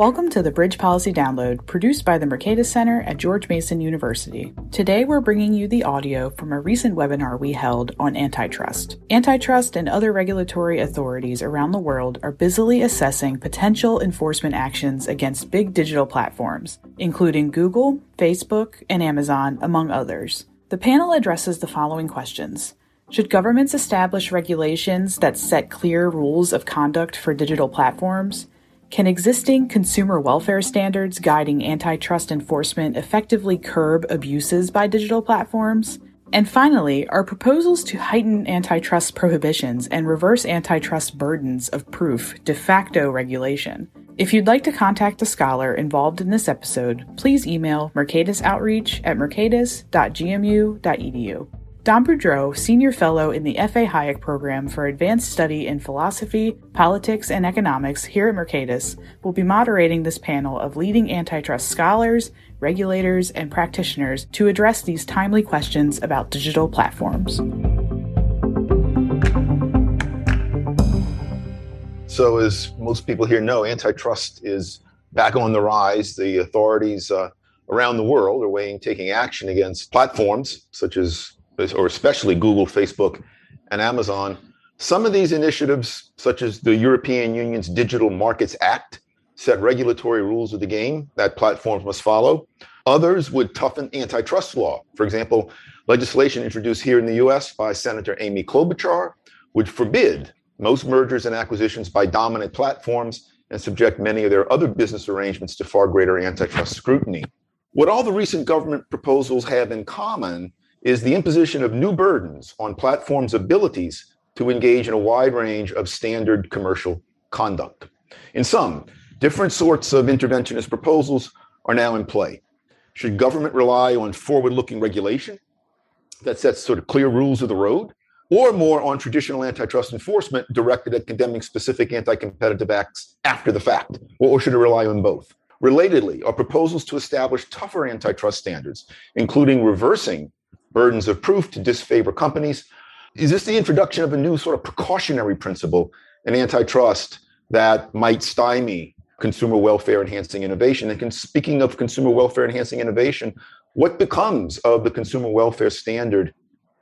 Welcome to the Bridge Policy Download, produced by the Mercatus Center at George Mason University. Today, we're bringing you the audio from a recent webinar we held on antitrust. Antitrust and other regulatory authorities around the world are busily assessing potential enforcement actions against big digital platforms, including Google, Facebook, and Amazon, among others. The panel addresses the following questions. Should governments establish regulations that set clear rules of conduct for digital platforms? Can existing consumer welfare standards guiding antitrust enforcement effectively curb abuses by digital platforms? And finally, are proposals to heighten antitrust prohibitions and reverse antitrust burdens of proof de facto regulation? If you'd like to contact a scholar involved in this episode, please email mercatusoutreach at mercatus.gmu.edu. Don Boudreaux, Senior Fellow in the F.A. Hayek Program for Advanced Study in Philosophy, Politics, and Economics here at Mercatus, will be moderating this panel of leading antitrust scholars, regulators, and practitioners to address these timely questions about digital platforms. So, as most people here know, antitrust is back on the rise. The authorities uh, around the world are weighing taking action against platforms such as or especially Google, Facebook, and Amazon. Some of these initiatives, such as the European Union's Digital Markets Act, set regulatory rules of the game that platforms must follow. Others would toughen antitrust law. For example, legislation introduced here in the US by Senator Amy Klobuchar would forbid most mergers and acquisitions by dominant platforms and subject many of their other business arrangements to far greater antitrust scrutiny. What all the recent government proposals have in common is the imposition of new burdens on platforms' abilities to engage in a wide range of standard commercial conduct. In sum, different sorts of interventionist proposals are now in play. Should government rely on forward looking regulation that sets sort of clear rules of the road, or more on traditional antitrust enforcement directed at condemning specific anti competitive acts after the fact? Or should it rely on both? Relatedly, are proposals to establish tougher antitrust standards, including reversing burdens of proof to disfavor companies. Is this the introduction of a new sort of precautionary principle in antitrust that might stymie consumer welfare enhancing innovation? And speaking of consumer welfare enhancing innovation, what becomes of the consumer welfare standard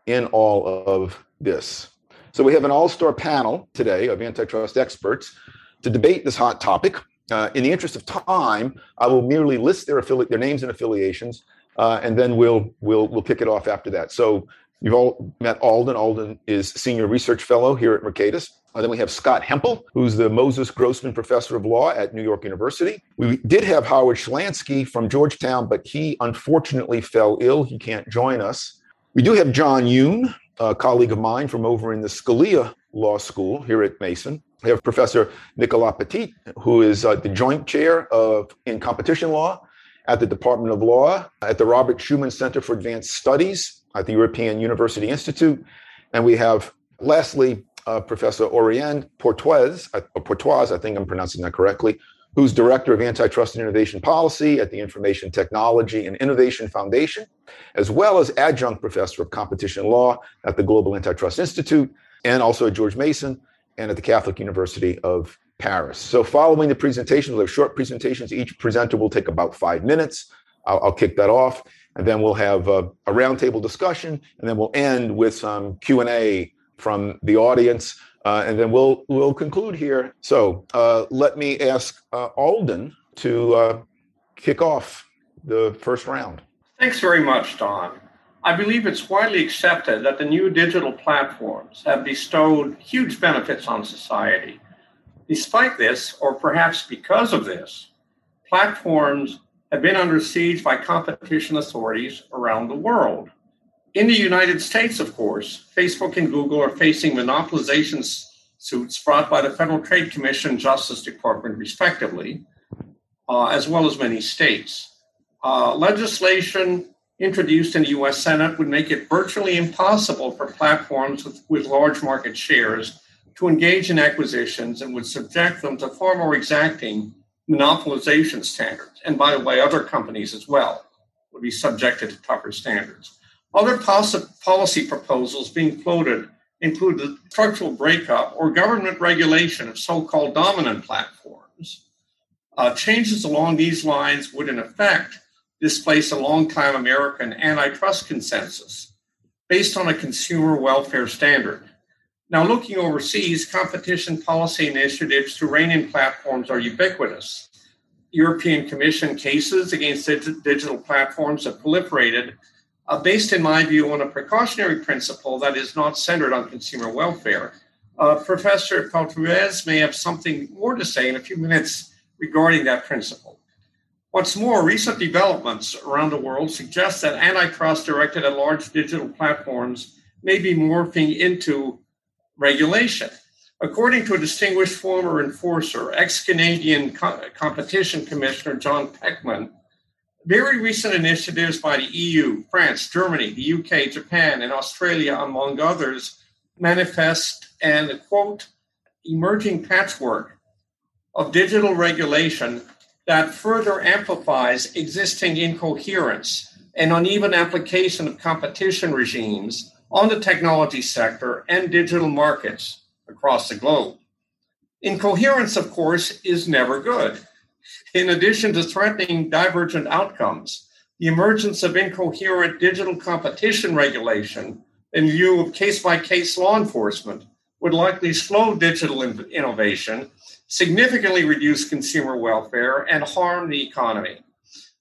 in all of this? So we have an all-star panel today of antitrust experts to debate this hot topic. Uh, in the interest of time, I will merely list their, affili- their names and affiliations uh, and then we'll we'll we'll kick it off after that. So you've all met Alden. Alden is senior research fellow here at Mercatus. Uh, then we have Scott Hemphill, who's the Moses Grossman Professor of Law at New York University. We did have Howard Shelanski from Georgetown, but he unfortunately fell ill. He can't join us. We do have John Yun, a colleague of mine from over in the Scalia Law School here at Mason. We have Professor Nicolas Petit, who is uh, the joint chair of in competition law at the Department of Law, at the Robert Schuman Center for Advanced Studies at the European University Institute. And we have, lastly, uh, Professor Auriane Portuese, uh, I think I'm pronouncing that correctly, who's Director of Antitrust and Innovation Policy at the Information Technology and Innovation Foundation, as well as Adjunct Professor of Competition Law at the Global Antitrust Institute, and also at George Mason and at the Catholic University of Paris. So following the presentations, we'll have short presentations. Each presenter will take about five minutes. I'll, I'll kick that off, and then we'll have a, a roundtable discussion, and then we'll end with some Q and A from the audience, uh, and then we'll we'll conclude here. So uh, let me ask uh, Alden to uh, kick off the first round. Thanks very much, Don. I believe it's widely accepted that the new digital platforms have bestowed huge benefits on society Despite this, or perhaps because of this, platforms have been under siege by competition authorities around the world. In the United States, of course, Facebook and Google are facing monopolization suits brought by the Federal Trade Commission, Justice Department, respectively, uh, as well as many states. Uh, legislation introduced in the US Senate would make it virtually impossible for platforms with, with large market shares to engage in acquisitions and would subject them to far more exacting monopolization standards. And by the way, other companies as well would be subjected to tougher standards. Other policy proposals being floated include the structural breakup or government regulation of so called dominant platforms, Uh, changes along these lines would, in effect, displace a long-time American antitrust consensus based on a consumer welfare standard. Now, looking overseas, competition policy initiatives to rein in platforms are ubiquitous. European Commission cases against digital platforms have proliferated, uh, based, in my view, on a precautionary principle that is not centered on consumer welfare. Uh, Professor Portuese may have something more to say in a few minutes regarding that principle. What's more, recent developments around the world suggest that antitrust directed at large digital platforms may be morphing into regulation. According to a distinguished former enforcer, ex Canadian co- competition commissioner John Pecman, very recent initiatives by the EU, France, Germany, the UK, Japan, and Australia, among others, manifest an quote, emerging patchwork of digital regulation that further amplifies existing incoherence and uneven application of competition regimes on the technology sector and digital markets across the globe. Incoherence, of course, is never good. In addition to threatening divergent outcomes, the emergence of incoherent digital competition regulation in view of case by case law enforcement would likely slow digital in- innovation significantly reduce consumer welfare, and harm the economy.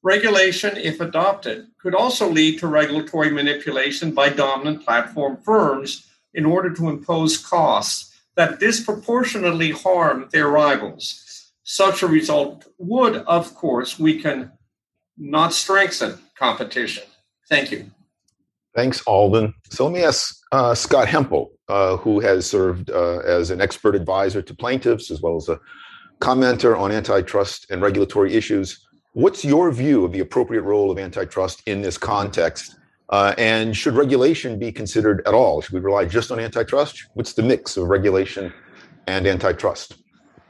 Regulation, if adopted, could also lead to regulatory manipulation by dominant platform firms in order to impose costs that disproportionately harm their rivals. Such a result would, of course, weaken, not strengthen competition. Thank you. Thanks, Alden. So let me ask uh, Scott Hemphill, uh, who has served uh, as an expert advisor to plaintiffs as well as a commenter on antitrust and regulatory issues. What's your view of the appropriate role of antitrust in this context? Uh, and should regulation be considered at all? Should we rely just on antitrust? What's the mix of regulation and antitrust?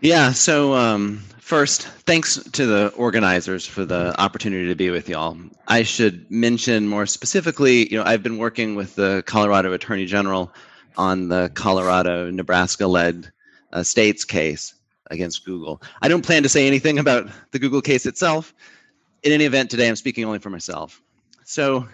Yeah, so um, First, thanks to the organizers for the opportunity to be with y'all. I should mention more specifically, you know, I've been working with the Colorado Attorney General on the Colorado Nebraska led uh, states case against Google. I don't plan to say anything about the Google case itself. In any event, today I'm speaking only for myself. So,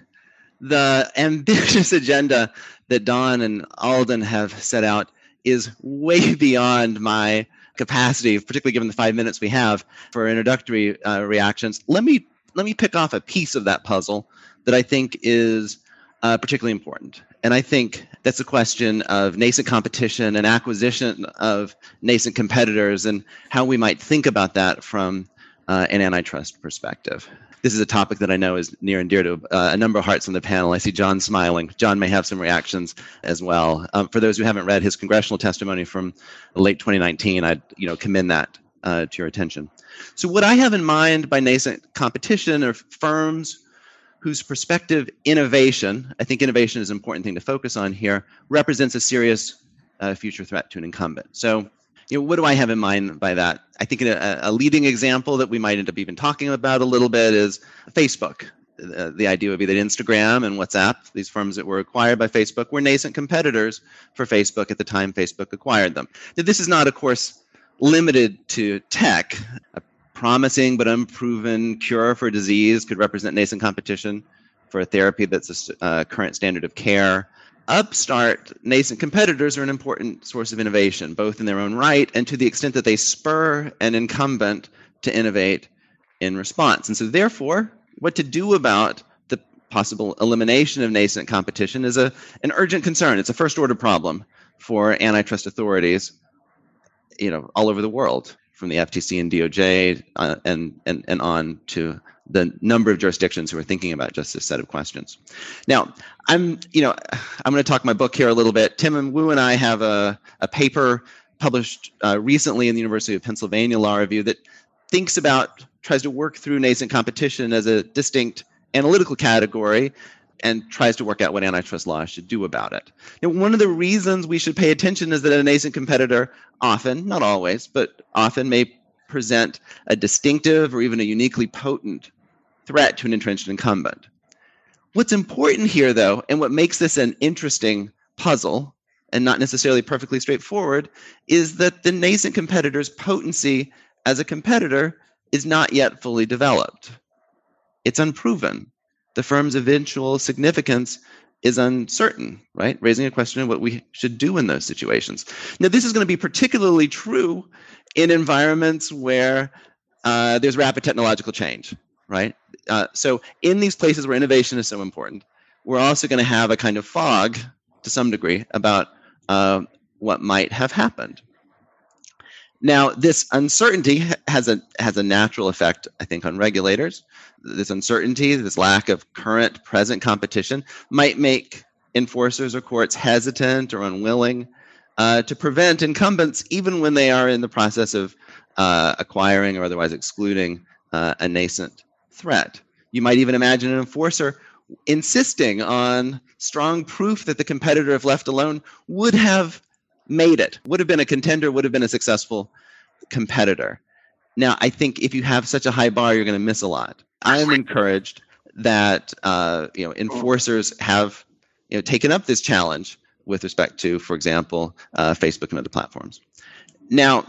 the ambitious agenda that Don and Alden have set out is way beyond my capacity, particularly given the five minutes we have for introductory uh, reactions, let me let me pick off a piece of that puzzle that I think is uh, particularly important. And I think that's a question of nascent competition and acquisition of nascent competitors and how we might think about that from uh, an antitrust perspective this is a topic that I know is near and dear to uh, a number of hearts on the panel. I see John smiling. John may have some reactions as well. Um, for those who haven't read his congressional testimony from late 2019, I'd you know commend that uh, to your attention. So, what I have in mind by nascent competition are firms whose prospective innovation, I think innovation is an important thing to focus on here, represents a serious uh, future threat to an incumbent. So, you know, what do I have in mind by that? I think a, a leading example that we might end up even talking about a little bit is Facebook. The idea would be that Instagram and WhatsApp, these firms that were acquired by Facebook, were nascent competitors for Facebook at the time Facebook acquired them. This is not, of course, limited to tech. Promising but unproven cure for disease could represent nascent competition for a therapy that's a uh, current standard of care upstart nascent competitors are an important source of innovation, both in their own right and to the extent that they spur an incumbent to innovate in response. And so, therefore, what to do about the possible elimination of nascent competition is a, an urgent concern. It's a first order problem for antitrust authorities you know, all over the world, from the FTC and DOJ uh, and, and, and on to the number of jurisdictions who are thinking about just this set of questions. Now, I'm, you know, I'm going to talk my book here a little bit. Tim and Wu and I have a, a paper published uh, recently in the University of Pennsylvania Law Review that thinks about, tries to work through nascent competition as a distinct analytical category and tries to work out what antitrust law should do about it. Now, one of the reasons we should pay attention is that a nascent competitor often, not always, but often may present a distinctive or even a uniquely potent threat to an entrenched incumbent. What's important here, though, and what makes this an interesting puzzle and not necessarily perfectly straightforward, is that the nascent competitor's potency as a competitor is not yet fully developed. It's unproven. The firm's eventual significance is uncertain, right? Raising a question of what we should do in those situations. Now, this is going to be particularly true in environments where uh, there's rapid technological change, right? Uh, so, in these places where innovation is so important, we're also going to have a kind of fog to some degree about uh, what might have happened. Now, this uncertainty has a has a natural effect, I think, on regulators. This uncertainty, this lack of current present competition, might make enforcers or courts hesitant or unwilling uh, to prevent incumbents, even when they are in the process of uh, acquiring or otherwise excluding uh, a nascent threat. You might even imagine an enforcer insisting on strong proof that the competitor, if left alone, would have made it, would have been a contender, would have been a successful competitor. Now, I think if you have such a high bar, you're going to miss a lot. I am encouraged that uh, you know enforcers have you know taken up this challenge with respect to, for example, uh, Facebook and other platforms. Now,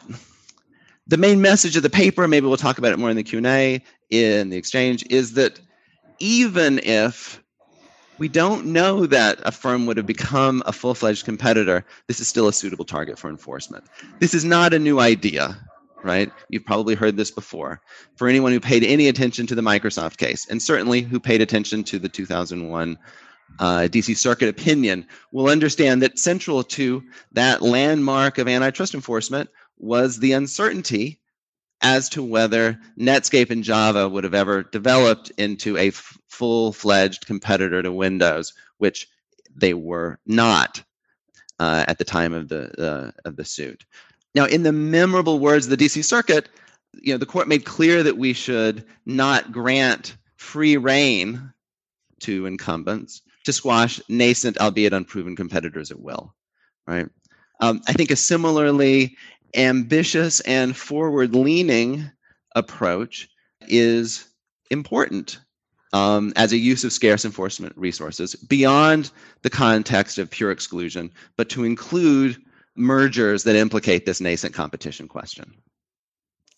the main message of the paper, maybe we'll talk about it more in the Q and A in the exchange, is that even if we don't know that a firm would have become a full fledged competitor. This is still a suitable target for enforcement. This is not a new idea, right? You've probably heard this before. For anyone who paid any attention to the Microsoft case, and certainly who paid attention to the 2001 uh, DC Circuit opinion, will understand that central to that landmark of antitrust enforcement was the uncertainty as to whether Netscape and Java would have ever developed into a f- full-fledged competitor to Windows, which they were not uh, at the time of the uh, of the suit. Now, in the memorable words of the D.C. Circuit, you know, the court made clear that we should not grant free rein to incumbents to squash nascent, albeit unproven competitors at will. Right. Um, I think a similarly ambitious and forward leaning approach is important um, as a use of scarce enforcement resources beyond the context of pure exclusion, but to include mergers that implicate this nascent competition question.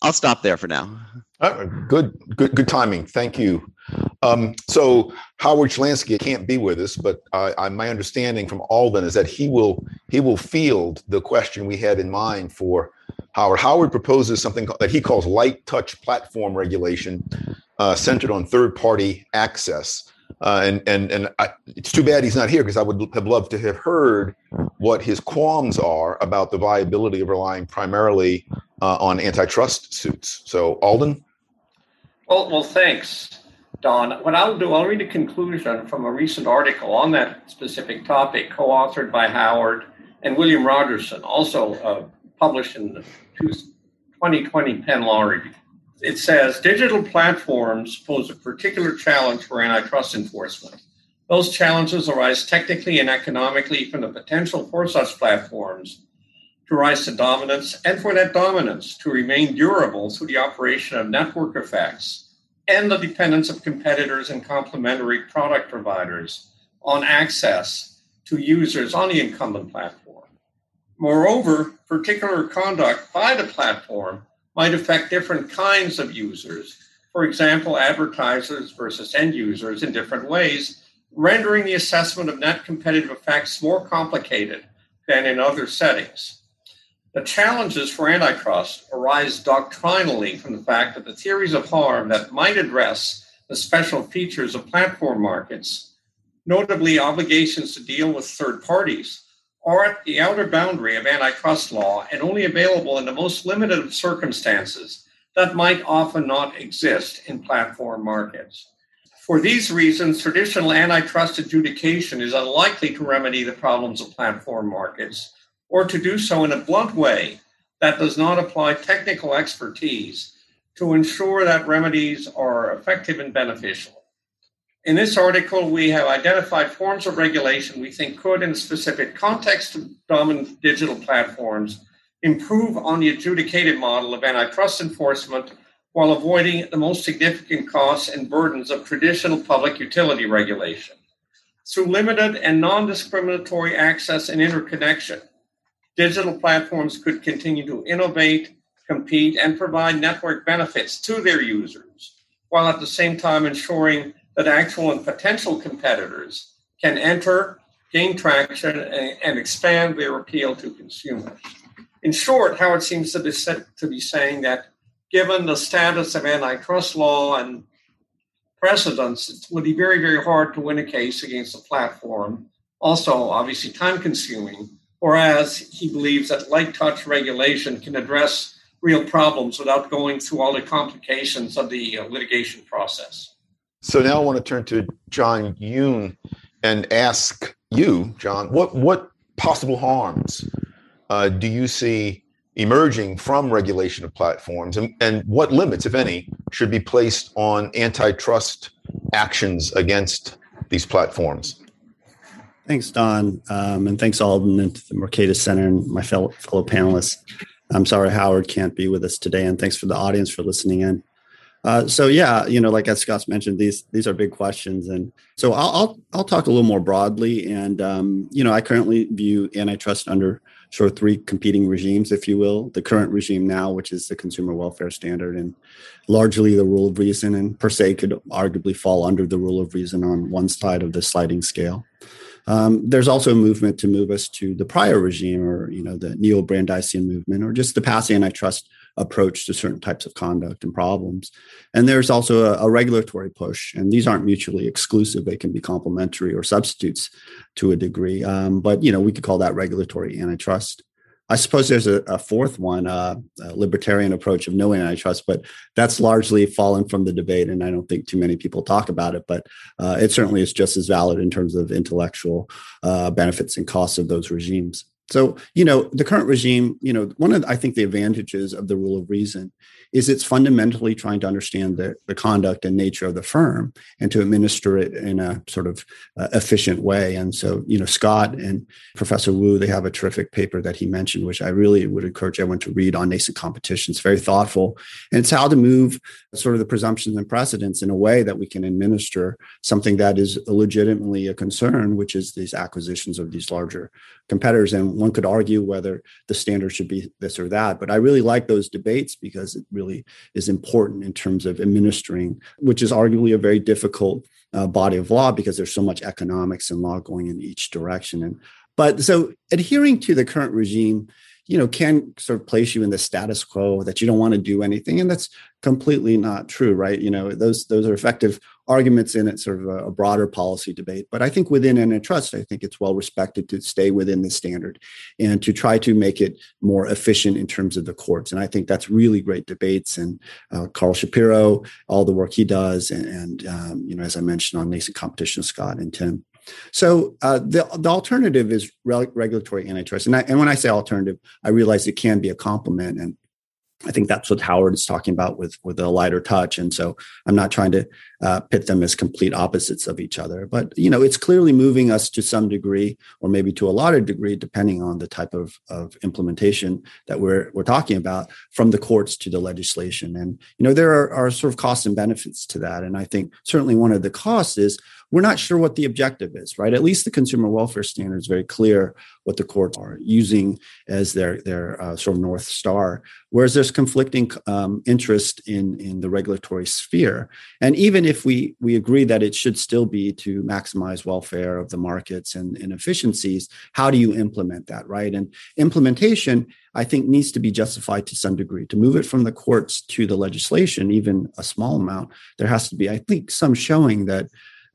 I'll stop there for now. Uh, good, good, good timing. Thank you. Um, so Howard Shelanski can't be with us, but uh, my understanding from Alden is that he will he will field the question we had in mind for Howard. Howard proposes something that he calls light touch platform regulation, uh, centered on third party access. Uh, and and and I, it's too bad he's not here because I would have loved to have heard what his qualms are about the viability of relying primarily uh, on antitrust suits. So Alden. Well, well, thanks, Don. What I'll do, I'll read a conclusion from a recent article on that specific topic, co-authored by Howard and William Rogerson, also uh, published in the 2020 Penn Law Review. It says digital platforms pose a particular challenge for antitrust enforcement. Those challenges arise technically and economically from the potential for such platforms to rise to dominance and for that dominance to remain durable through the operation of network effects and the dependence of competitors and complementary product providers on access to users on the incumbent platform. Moreover, particular conduct by the platform might affect different kinds of users. For example, advertisers versus end users in different ways, rendering the assessment of net competitive effects more complicated than in other settings. The challenges for antitrust arise doctrinally from the fact that the theories of harm that might address the special features of platform markets, notably obligations to deal with third parties, are at the outer boundary of antitrust law and only available in the most limited of circumstances that might often not exist in platform markets. For these reasons, traditional antitrust adjudication is unlikely to remedy the problems of platform markets or to do so in a blunt way that does not apply technical expertise to ensure that remedies are effective and beneficial. In this article, we have identified forms of regulation we think could, in specific context of dominant digital platforms, improve on the adjudicated model of antitrust enforcement while avoiding the most significant costs and burdens of traditional public utility regulation. Through limited and non discriminatory access and interconnection, digital platforms could continue to innovate, compete and provide network benefits to their users, while at the same time ensuring that actual and potential competitors can enter, gain traction, and expand their appeal to consumers. In short, Howard seems to be, to be saying that given the status of antitrust law and precedents, it would be very, very hard to win a case against a platform. Also, obviously, time consuming, whereas he believes that light touch regulation can address real problems without going through all the complications of the uh, litigation process. So now I want to turn to John Yun and ask you, John, what what possible harms uh, do you see emerging from regulation of platforms, and, and what limits, if any, should be placed on antitrust actions against these platforms? Thanks, Don, um, and thanks Alden and the Mercatus Center and my fellow fellow panelists. I'm sorry Howard can't be with us today, and thanks for the audience for listening in. Uh, so yeah, you know, like as Scott's mentioned, these these are big questions, and so I'll I'll, I'll talk a little more broadly. And um, you know, I currently view antitrust under sort of three competing regimes, if you will. The current regime now, which is the consumer welfare standard, and largely the rule of reason, and per se could arguably fall under the rule of reason on one side of the sliding scale. Um, there's also a movement to move us to the prior regime, or you know, the neo-Brandeisian movement, or just the past antitrust approach to certain types of conduct and problems. And there's also a, a, regulatory push, and these aren't mutually exclusive; they can be complementary or substitutes to a degree. Um, but you know, we could call that regulatory antitrust. I suppose there's a, a fourth one, uh, a libertarian approach of no antitrust, but that's largely fallen from the debate, and I don't think too many people talk about it. But uh, it certainly is just as valid in terms of intellectual uh, benefits and costs of those regimes. So, you know, the current regime, you know, one of I think the advantages of the rule of reason is it's fundamentally trying to understand the, the conduct and nature of the firm and to administer it in a sort of uh, efficient way. And so, you know, Scott and Professor Wu, they have a terrific paper that he mentioned, which I really would encourage everyone to read on nascent competition. It's very thoughtful. And it's how to move sort of the presumptions and precedents in a way that we can administer something that is legitimately a concern, which is these acquisitions of these larger competitors. And one could argue whether the standard should be this or that. But I really like those debates because it really is important in terms of administering, which is arguably a very difficult uh, body of law because there's so much economics and law going in each direction. And but so adhering to the current regime you know can sort of place you in the status quo that you don't want to do anything and that's completely not true right you know those those are effective arguments in it sort of a, a broader policy debate but i think within antitrust i think it's well respected to stay within the standard and to try to make it more efficient in terms of the courts. And i think that's really great debates and uh, carl shapiro all the work he does and, and um, you know as i mentioned on nascent competition scott and tim. So uh, the the alternative is re- regulatory antitrust, and I, and when I say alternative, I realize it can be a complement, and I think that's what Howard is talking about with with a lighter touch. And so I'm not trying to uh, pit them as complete opposites of each other, but you know, it's clearly moving us to some degree, or maybe to a lot of degree, depending on the type of of implementation that we're we're talking about, from the courts to the legislation. And you know, there are, are sort of costs and benefits to that. And I think certainly one of the costs is we're not sure what the objective is, right? At least the consumer welfare standard is very clear what the courts are using as their their uh, sort of north star. Whereas there's conflicting um, interest in in the regulatory sphere, and even if we we agree that it should still be to maximize welfare of the markets and, and efficiencies, how do you implement that, right? And implementation. I think needs to be justified to some degree. To move it from the courts to the legislation, even a small amount, there has to be, I think, some showing that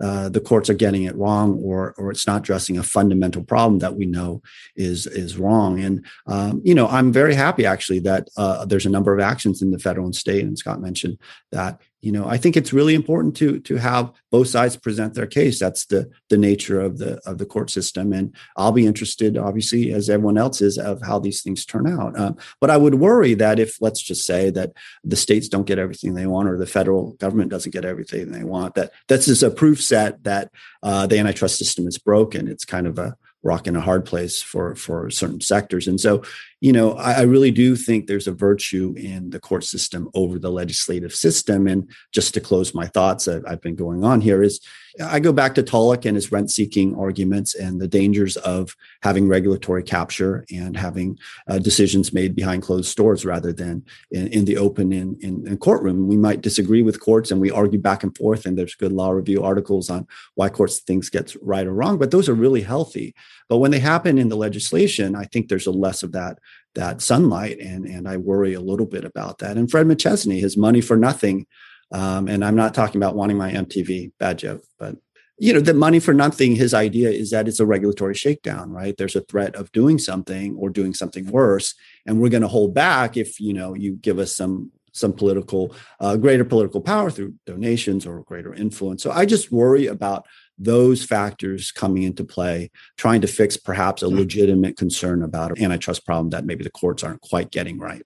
uh, the courts are getting it wrong or or it's not addressing a fundamental problem that we know is is wrong. And um, you know i'm very happy actually that uh, there's a number of actions in the federal and state and scott mentioned that you know i think it's really important to to have both sides present their case. That's the the nature of the of the court system. And i'll be interested obviously as everyone else is of how these things turn out. Um, but i would worry that if let's just say that the states don't get everything they want or the federal government doesn't get everything they want that that's just a proof set that uh, the antitrust system is broken. It's kind of a rock in a hard place for for certain sectors. And so you know, I, I, really do think there's a virtue in the court system over the legislative system. And just to close my thoughts that I've been going on here is I go back to Tullock and his rent seeking arguments and the dangers of having regulatory capture and having uh, decisions made behind closed doors rather than in, in the open in, in, in courtroom. We might disagree with courts and we argue back and forth, and there's good law review articles on why courts things get right or wrong, but those are really healthy. But when they happen in the legislation, I think there's a less of that that sunlight, and and I worry a little bit about that. And Fred McChesney, his money for nothing, um, and I'm not talking about wanting my MTV bad joke, but you know the money for nothing. His idea is that it's a regulatory shakedown, right? There's a threat of doing something or doing something worse, and we're going to hold back if you know you give us some some political uh, greater political power through donations or greater influence. So I just worry about those factors coming into play, trying to fix perhaps a legitimate concern about an antitrust problem that maybe the courts aren't quite getting right.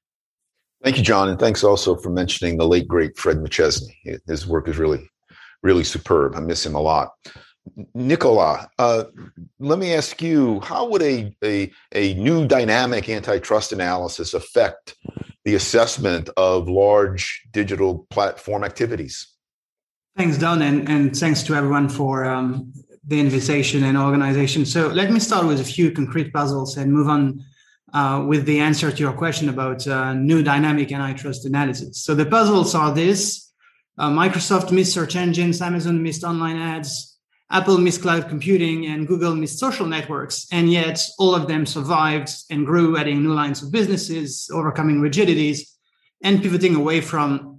Thank you, John, and thanks also for mentioning the late great Fred McChesney. His work is really, really superb. I miss him a lot. Nicola, uh, let me ask you: How would a, a a new dynamic antitrust analysis affect the assessment of large digital platform activities? Thanks, Don, and, and thanks to everyone for um, the invitation and organization. So let me start with a few concrete puzzles and move on uh, with the answer to your question about uh, new dynamic antitrust analysis. So the puzzles are this: uh, Microsoft missed search engines, Amazon missed online ads, Apple missed cloud computing, and Google missed social networks. And yet all of them survived and grew, adding new lines of businesses, overcoming rigidities, and pivoting away from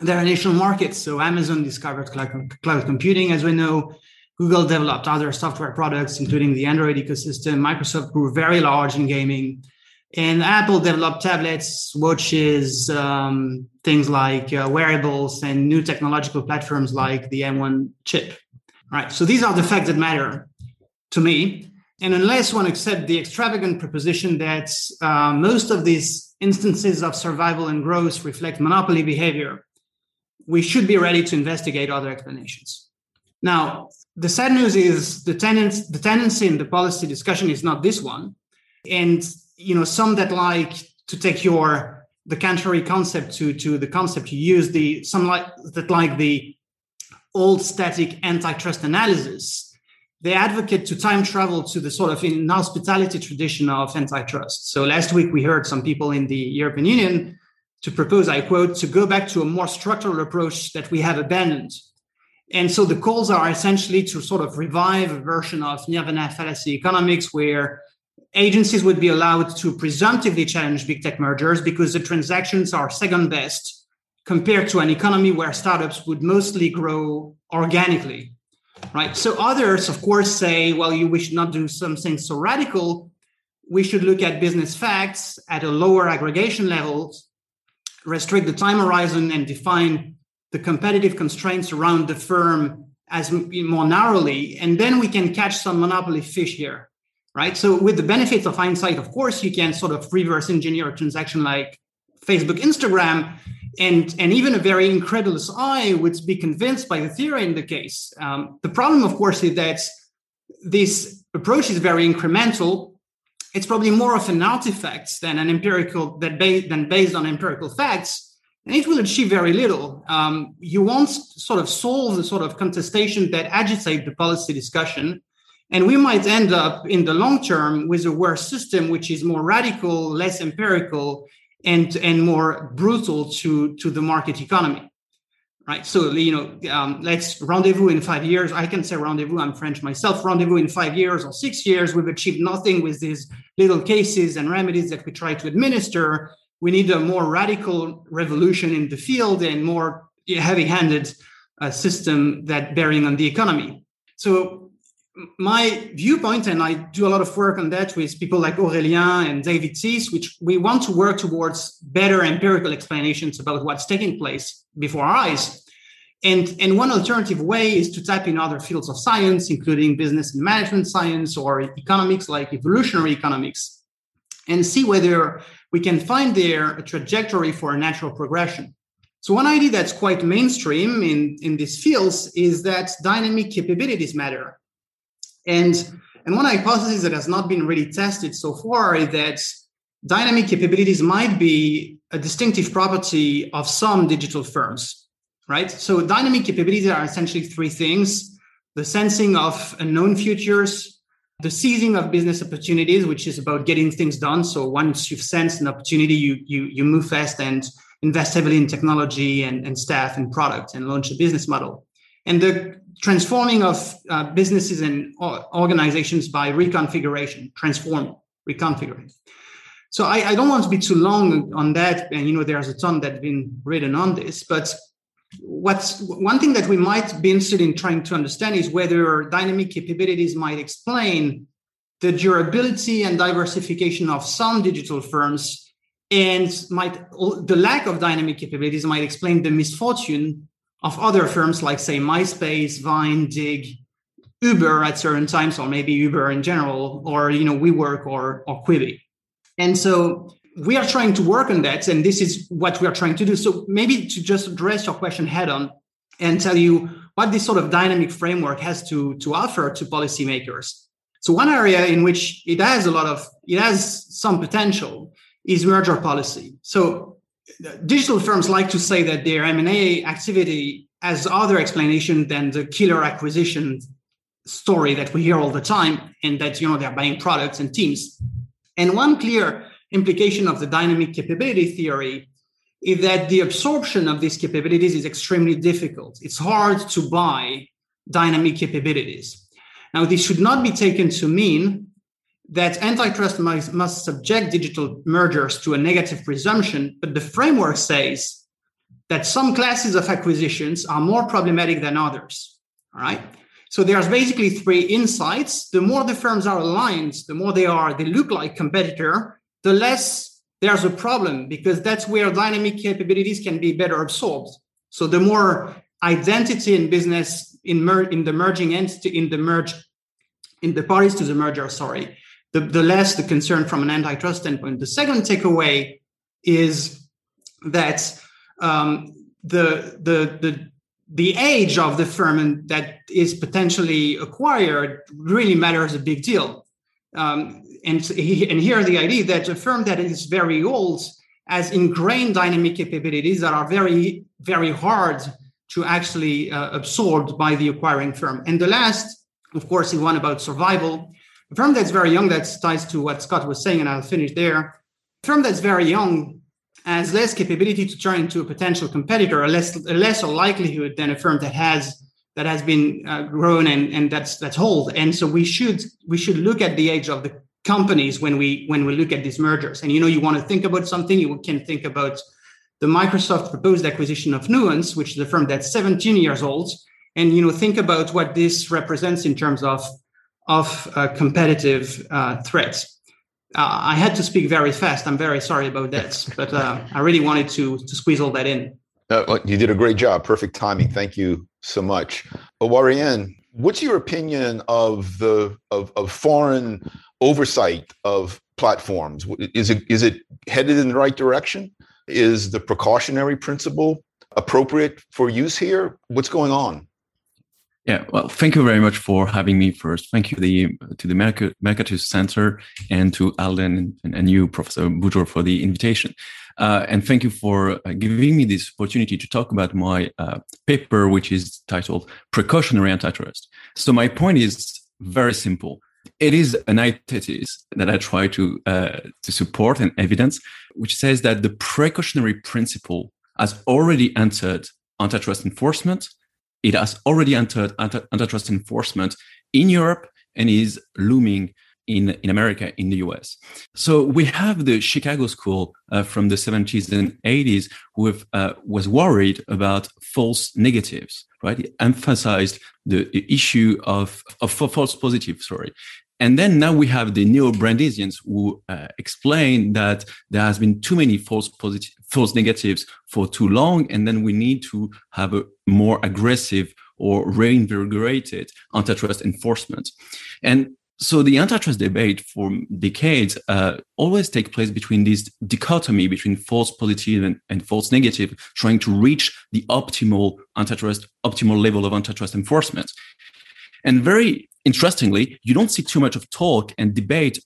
there are initial markets. So Amazon discovered cloud, computing, as we know. Google developed other software products, including the Android ecosystem. Microsoft grew very large in gaming. And Apple developed tablets, watches, um, things like uh, wearables, and new technological platforms like the M1 chip. Right. So these are the facts that matter to me. And unless one accepts the extravagant proposition that uh, most of these instances of survival and growth reflect monopoly behavior, we should be ready to investigate other explanations. Now, the sad news is the, tendency, the tendency in the policy discussion is not this one. And, you know, some that like to take your the contrary concept to, to the concept you use, the some like that like the old static antitrust analysis, they advocate to time travel to the sort of inhospitality tradition of antitrust. So last week we heard some people in the European Union to propose, I quote, to go back to a more structural approach that we have abandoned. And so the calls are essentially to sort of revive a version of Nirvana fallacy economics where agencies would be allowed to presumptively challenge big tech mergers because the transactions are second best compared to an economy where startups would mostly grow organically. Right. So others, of course, say, well, you we should not do something so radical. We should look at business facts at a lower aggregation level restrict the time horizon and define the competitive constraints around the firm as more narrowly and then we can catch some monopoly fish here right? So with the benefits of hindsight of course you can sort of reverse engineer a transaction like facebook instagram and and even a very incredulous eye would be convinced by the theory in the case. Um, the problem of course is that this approach is very incremental it's probably more of an artifact than an empirical that ba- than based on empirical facts and it will achieve very little. Um, you won't sort of solve the sort of contestation that agitate the policy discussion and we might end up in the long term with a worse system which is more radical less empirical and and more brutal to to the market economy right? So, you know, um, let's rendezvous in five years. I can say rendezvous, I'm French myself, rendezvous in five years or six years. We've achieved nothing with these little cases and remedies that we try to administer. We need a more radical revolution in the field and more heavy handed uh, system that bearing on the economy. So my viewpoint, and I do a lot of work on that with people like Aurélien and David Teece, which we want to work towards better empirical explanations about what's taking place before our eyes. And, and one alternative way is to tap in other fields of science, including business and management science or economics, like evolutionary economics, and see whether we can find there a trajectory for a natural progression. So one idea that's quite mainstream in, in these fields is that dynamic capabilities matter. And, and one hypothesis that has not been really tested so far is that dynamic capabilities might be a distinctive property of some digital firms, right? So dynamic capabilities are essentially three things the sensing of unknown futures, the seizing of business opportunities, which is about getting things done. So once you've sensed an opportunity, you you you move fast and invest heavily in technology and, and staff and product and launch a business model. And the transforming of uh, businesses and organizations by reconfiguration, transform, reconfiguring. So I, I, don't want to be too long on that. And you know, there's a ton that's been written on this, but what's one thing that we might be interested in trying to understand is whether dynamic capabilities might explain the durability and diversification of some digital firms and might the lack of dynamic capabilities might explain the misfortune of other firms like say myspace vine Digg, uber at certain times or maybe uber in general or you know WeWork or or quibi. And so we are trying to work on that and this is what we are trying to do. So maybe to just address your question head on and tell you what this sort of dynamic framework has to to offer to policymakers. So one area in which it has a lot of it has some potential is merger policy. So digital firms like to say that their m&a activity has other explanation than the killer acquisition story that we hear all the time and that you know they're buying products and teams and one clear implication of the dynamic capability theory is that the absorption of these capabilities is extremely difficult. It's hard to buy dynamic capabilities. Now, this should not be taken to mean that antitrust must, must subject digital mergers to a negative presumption, but the framework says that some classes of acquisitions are more problematic than others. All right. So there's basically three insights. The more the firms are aligned, the more they are, they look like competitor, the less there's a problem because that's where dynamic capabilities can be better absorbed. So the more identity in business in, mer- in the merging entity, in the merge, in the parties to the merger, sorry, the, the less the concern from an antitrust standpoint. The second takeaway is that um, the, the, the, the age of the firm that is potentially acquired really matters a big deal. Um, and, and here the idea that a firm that is very old has ingrained dynamic capabilities that are very, very hard to actually uh, absorb by the acquiring firm. And the last, of course, is one about survival. A firm that's very young, that ties to what Scott was saying, and I'll finish there. A firm that's very young has less capability to turn into a potential competitor, a less a lesser likelihood than a firm that has that has been uh, grown and, and that's that's old. And so we should we should look at the age of the companies when we when we look at these mergers. And you know, you want to think about something, you can think about the Microsoft proposed acquisition of Nuance, which is a firm that's 17 years old, and you know, think about what this represents in terms of of uh, competitive uh, threats. Uh, I had to speak very fast. I'm very sorry about that, but uh, I really wanted to to squeeze all that in. Uh, you did a great job. Perfect timing. Thank you so much. Aurélien, what's your opinion of the of, of foreign oversight of platforms? Is it is it headed in the right direction? Is the precautionary principle appropriate for use here? What's going on? Yeah, well, thank you very much for having me first. Thank you the, to the Mercatus Center and to Alden and, and you, Professor Boudreaux, for the invitation. Uh, and thank you for uh, giving me this opportunity to talk about my uh, paper, which is titled Precautionary Antitrust. So my point is very simple. It is an hypothesis that I try to uh, to support and evidence, which says that the precautionary principle has already entered antitrust enforcement. It has already entered antitrust enforcement in Europe and is looming in, in America, in the US. So we have the Chicago School uh, from the 70s and 80s who have, uh, was worried about false negatives, right? It emphasized the issue of, of false positive, sorry. And then now we have the neo-Brandeisians who uh, explain that there has been too many false positive, false negatives for too long, and then we need to have a more aggressive or reinvigorated antitrust enforcement. And so the antitrust debate for decades uh, always take place between this dichotomy between false positive and, and, false negative, trying to reach the optimal antitrust, optimal level of antitrust enforcement. And very interestingly, you don't see too much of talk and debate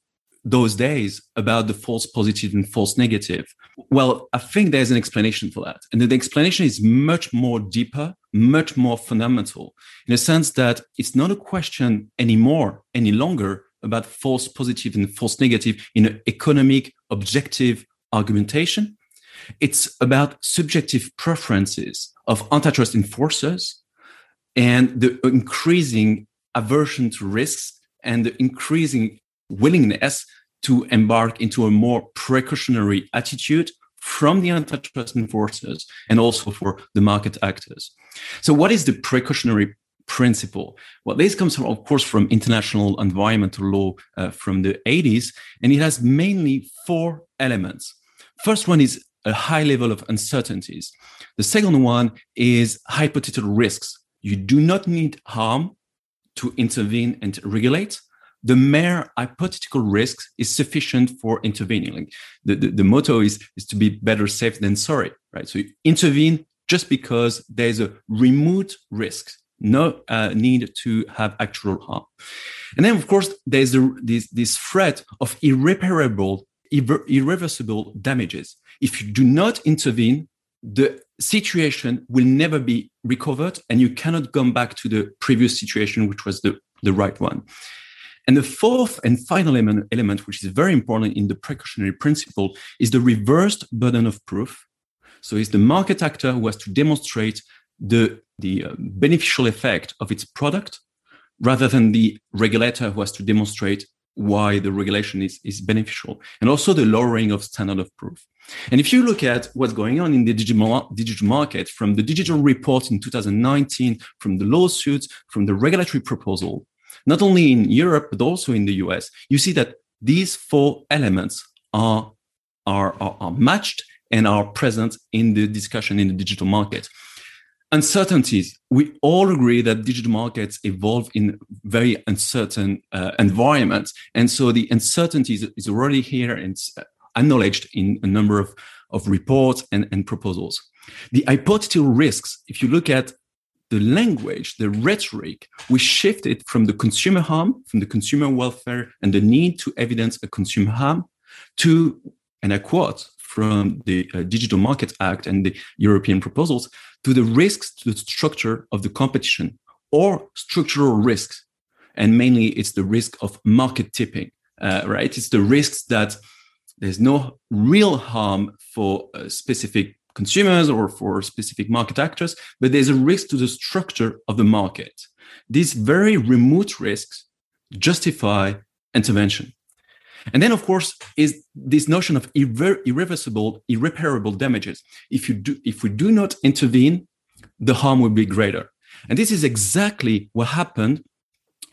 those days about the false positive and false negative? Well, I think there's an explanation for that. And the explanation is much more deeper, much more fundamental in a sense that it's not a question anymore, any longer about false positive and false negative in an economic, objective argumentation. It's about subjective preferences of antitrust enforcers and the increasing aversion to risks and the increasing willingness to embark into a more precautionary attitude from the antitrust enforcers and also for the market actors. So, what is the precautionary principle? Well, this comes, from, of course, from international environmental law uh, from the 80s, and it has mainly four elements. First one is a high level of uncertainties. The second one is hypothetical risks. You do not need harm to intervene and regulate the mere hypothetical risk is sufficient for intervening. Like the, the, the, motto is, is to be better safe than sorry, right? So you intervene just because there's a remote risk, no uh, need to have actual harm. And then, of course, there's this, this threat of irreparable, irre- irreversible damages. If you do not intervene, the situation will never be recovered and you cannot come back to the previous situation, which was the, the right one. And the fourth and final element, element, which is very important in the precautionary principle, is the reversed burden of proof. So it's the market actor who has to demonstrate the, the uh, beneficial effect of its product rather than the regulator who has to demonstrate why the regulation is, is beneficial and also the lowering of standard of proof. And if you look at what's going on in the digital, digital market from the digital report in 2019, from the lawsuits, from the regulatory proposal, not only in Europe, but also in the US, you see that these four elements are, are, are, are matched and are present in the discussion in the digital market. Uncertainties. We all agree that digital markets evolve in very uncertain uh, environments. And so the uncertainties is already here and acknowledged in a number of, of reports and, and proposals. The hypothetical risks, if you look at the language, the rhetoric, we shifted from the consumer harm, from the consumer welfare and the need to evidence a consumer harm to, and I quote from the uh, Digital Market Act and the European proposals, to the risks to the structure of the competition or structural risks. And mainly it's the risk of market tipping, uh, right? It's the risks that there's no real harm for a specific consumers or for specific market actors, but there's a risk to the structure of the market. These very remote risks justify intervention. And then, of course, is this notion of irre- irreversible, irreparable damages. If you do, if we do not intervene, the harm will be greater. And this is exactly what happened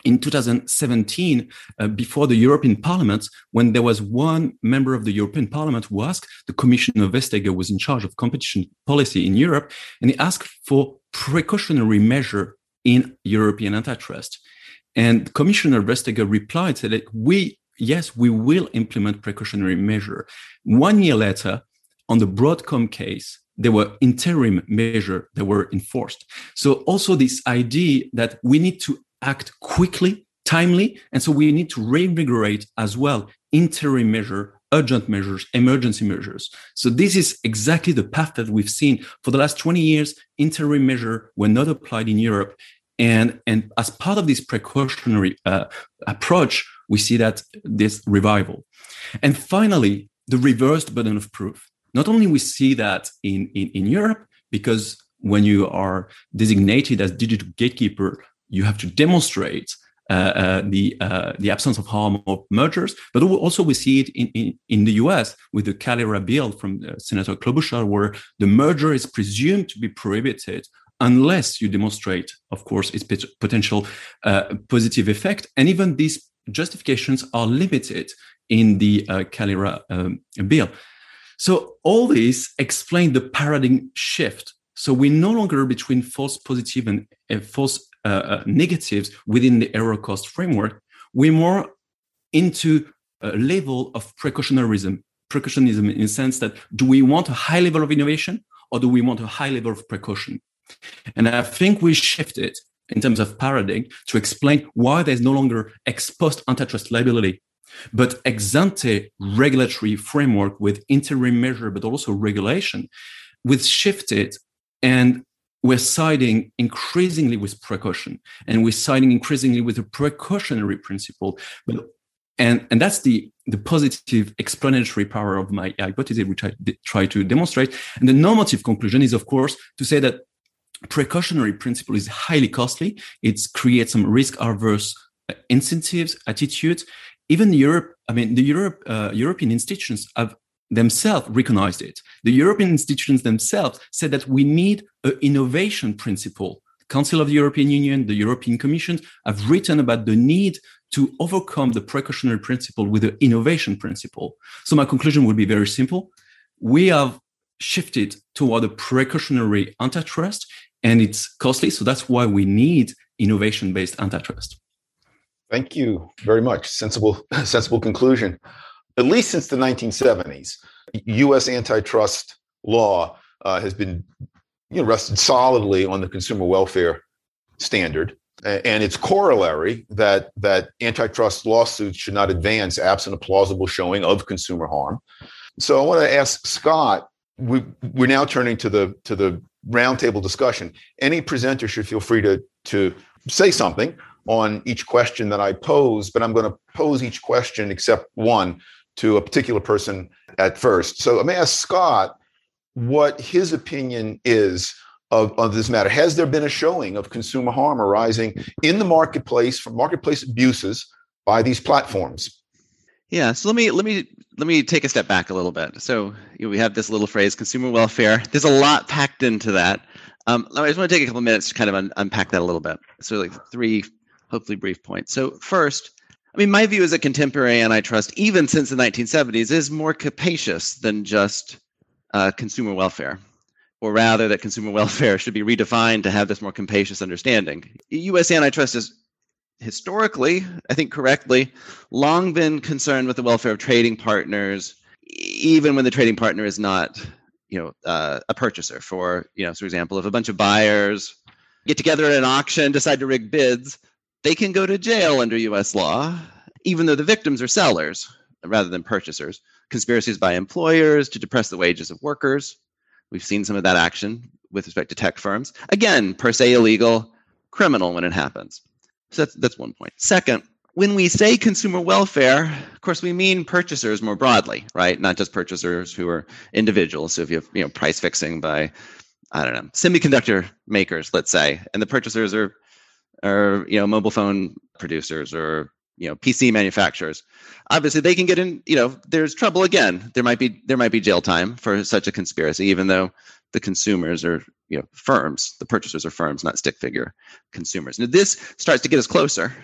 in 2017, uh, before the European Parliament, when there was one member of the European Parliament who asked the Commissioner Vestager, was in charge of competition policy in Europe, and he asked for precautionary measure in European antitrust. And Commissioner Vestager replied, said, we, yes, we will implement precautionary measure. One year later, on the Broadcom case, there were interim measures that were enforced. So also this idea that we need to act quickly, timely. And so we need to reinvigorate as well interim measure, urgent measures, emergency measures. So this is exactly the path that we've seen for the last 20 years. Interim measure were not applied in Europe. And, and as part of this precautionary uh, approach, we see that this revival. And finally, the reversed burden of proof. Not only we see that in, in, in Europe, because when you are designated as digital gatekeeper, you have to demonstrate uh, uh, the uh, the absence of harm of mergers, but also we see it in, in, in the U.S. with the Calera bill from uh, Senator Klobuchar, where the merger is presumed to be prohibited unless you demonstrate, of course, its potential uh, positive effect, and even these justifications are limited in the uh, Calera um, bill. So all these explain the paradigm shift. So we're no longer between false positive and false uh, uh, negatives within the error cost framework, we're more into a level of precautionarism. Precautionism in the sense that do we want a high level of innovation or do we want a high level of precaution? And I think we shifted in terms of paradigm to explain why there's no longer ex post antitrust liability But ex ante regulatory framework with interim measure, but also regulation, with shifted and we're siding increasingly with precaution and we're siding increasingly with a precautionary principle. But and and that's the the positive explanatory power of my hypothesis, which I try to demonstrate. And the normative conclusion is, of course, to say that precautionary principle is highly costly. It creates some risk averse uh, incentives, attitudes. Even Europe, I mean, the Europe, uh, European institutions have themselves recognized it. The European institutions themselves said that we need an innovation principle. Council of the European Union, the European Commission have written about the need to overcome the precautionary principle with the innovation principle. So my conclusion would be very simple. We have shifted toward a precautionary antitrust and it's costly. So that's why we need innovation based antitrust. Thank you very much. Sensible, sensible conclusion. At least since the 1970s, U.S. antitrust law uh, has been you know, rested solidly on the consumer welfare standard and its corollary that that antitrust lawsuits should not advance absent a plausible showing of consumer harm. So I want to ask Scott. We, we're now turning to the to the roundtable discussion. Any presenter should feel free to to say something on each question that I pose, but I'm going to pose each question except one to a particular person at first. So let me ask Scott what his opinion is of, of this matter. Has there been a showing of consumer harm arising in the marketplace from marketplace abuses by these platforms? Yeah, so let me let me let me take a step back a little bit. So you know, we have this little phrase, consumer welfare. There's a lot packed into that. Um, I just want to take a couple minutes to kind of un- unpack that a little bit. So like three, hopefully brief points. So first, I mean, my view is that contemporary antitrust, even since the 1970s, is more capacious than just uh, consumer welfare or rather that consumer welfare should be redefined to have this more capacious understanding. U.S. antitrust has historically, I think correctly, long been concerned with the welfare of trading partners, even when the trading partner is not, you know, uh, a purchaser. For you know, for example, if a bunch of buyers get together at an auction, decide to rig bids, they can go to jail under U.S. law, even though the victims are sellers rather than purchasers. Conspiracies by employers to depress the wages of workers We've seen some of that action with respect to tech firms. Again, per se illegal, criminal when it happens. So that's, that's one point. Second, when we say consumer welfare, of course, we mean purchasers more broadly, right? Not just purchasers who are individuals. So if you have, you know, price fixing by, I don't know, semiconductor makers, let's say, and the purchasers are, are you know, mobile phone producers or you know pc manufacturers obviously they can get in you know there's trouble again there might be there might be jail time for such a conspiracy even though the consumers are you know firms the purchasers are firms not stick figure consumers. Now this starts to get us closer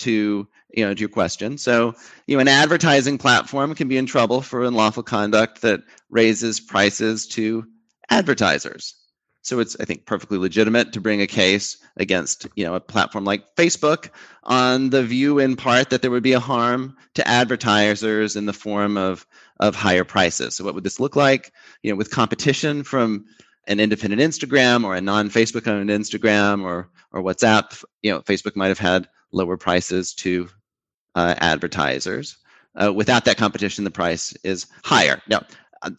to you know to your question. So you know an advertising platform can be in trouble for unlawful conduct that raises prices to advertisers so it's, I think, perfectly legitimate to bring a case against, you know, a platform like Facebook on the view in part that there would be a harm to advertisers in the form of of higher prices. So what would this look like? You know, with competition from an independent Instagram or a non-Facebook owned Instagram or or WhatsApp, you know, Facebook might have had lower prices to uh, advertisers. Uh, without that competition, the price is higher. Now,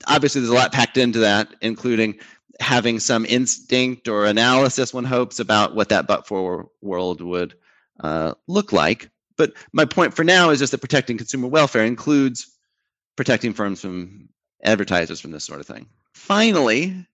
obviously, there's a lot packed into that, including having some instinct or analysis, one hopes, about what that but for world would uh, look like. But my point for now is just that protecting consumer welfare includes protecting firms from advertisers from this sort of thing. Finally,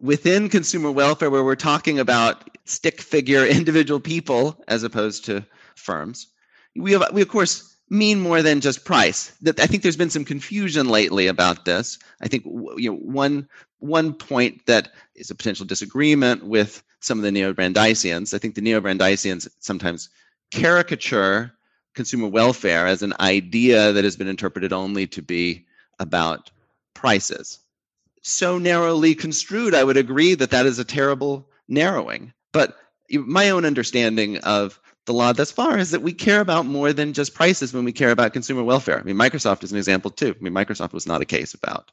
within consumer welfare, where we're talking about stick figure individual people as opposed to firms, we have we of course mean more than just price. That I think there's been some confusion lately about this. I think you know one one point that is a potential disagreement with some of the neo-Brandeisians. I think the neo-Brandeisians sometimes caricature consumer welfare as an idea that has been interpreted only to be about prices. So narrowly construed, I would agree that that is a terrible narrowing. But my own understanding of the law thus far is that we care about more than just prices when we care about consumer welfare. I mean, Microsoft is an example too. I mean, Microsoft was not a case about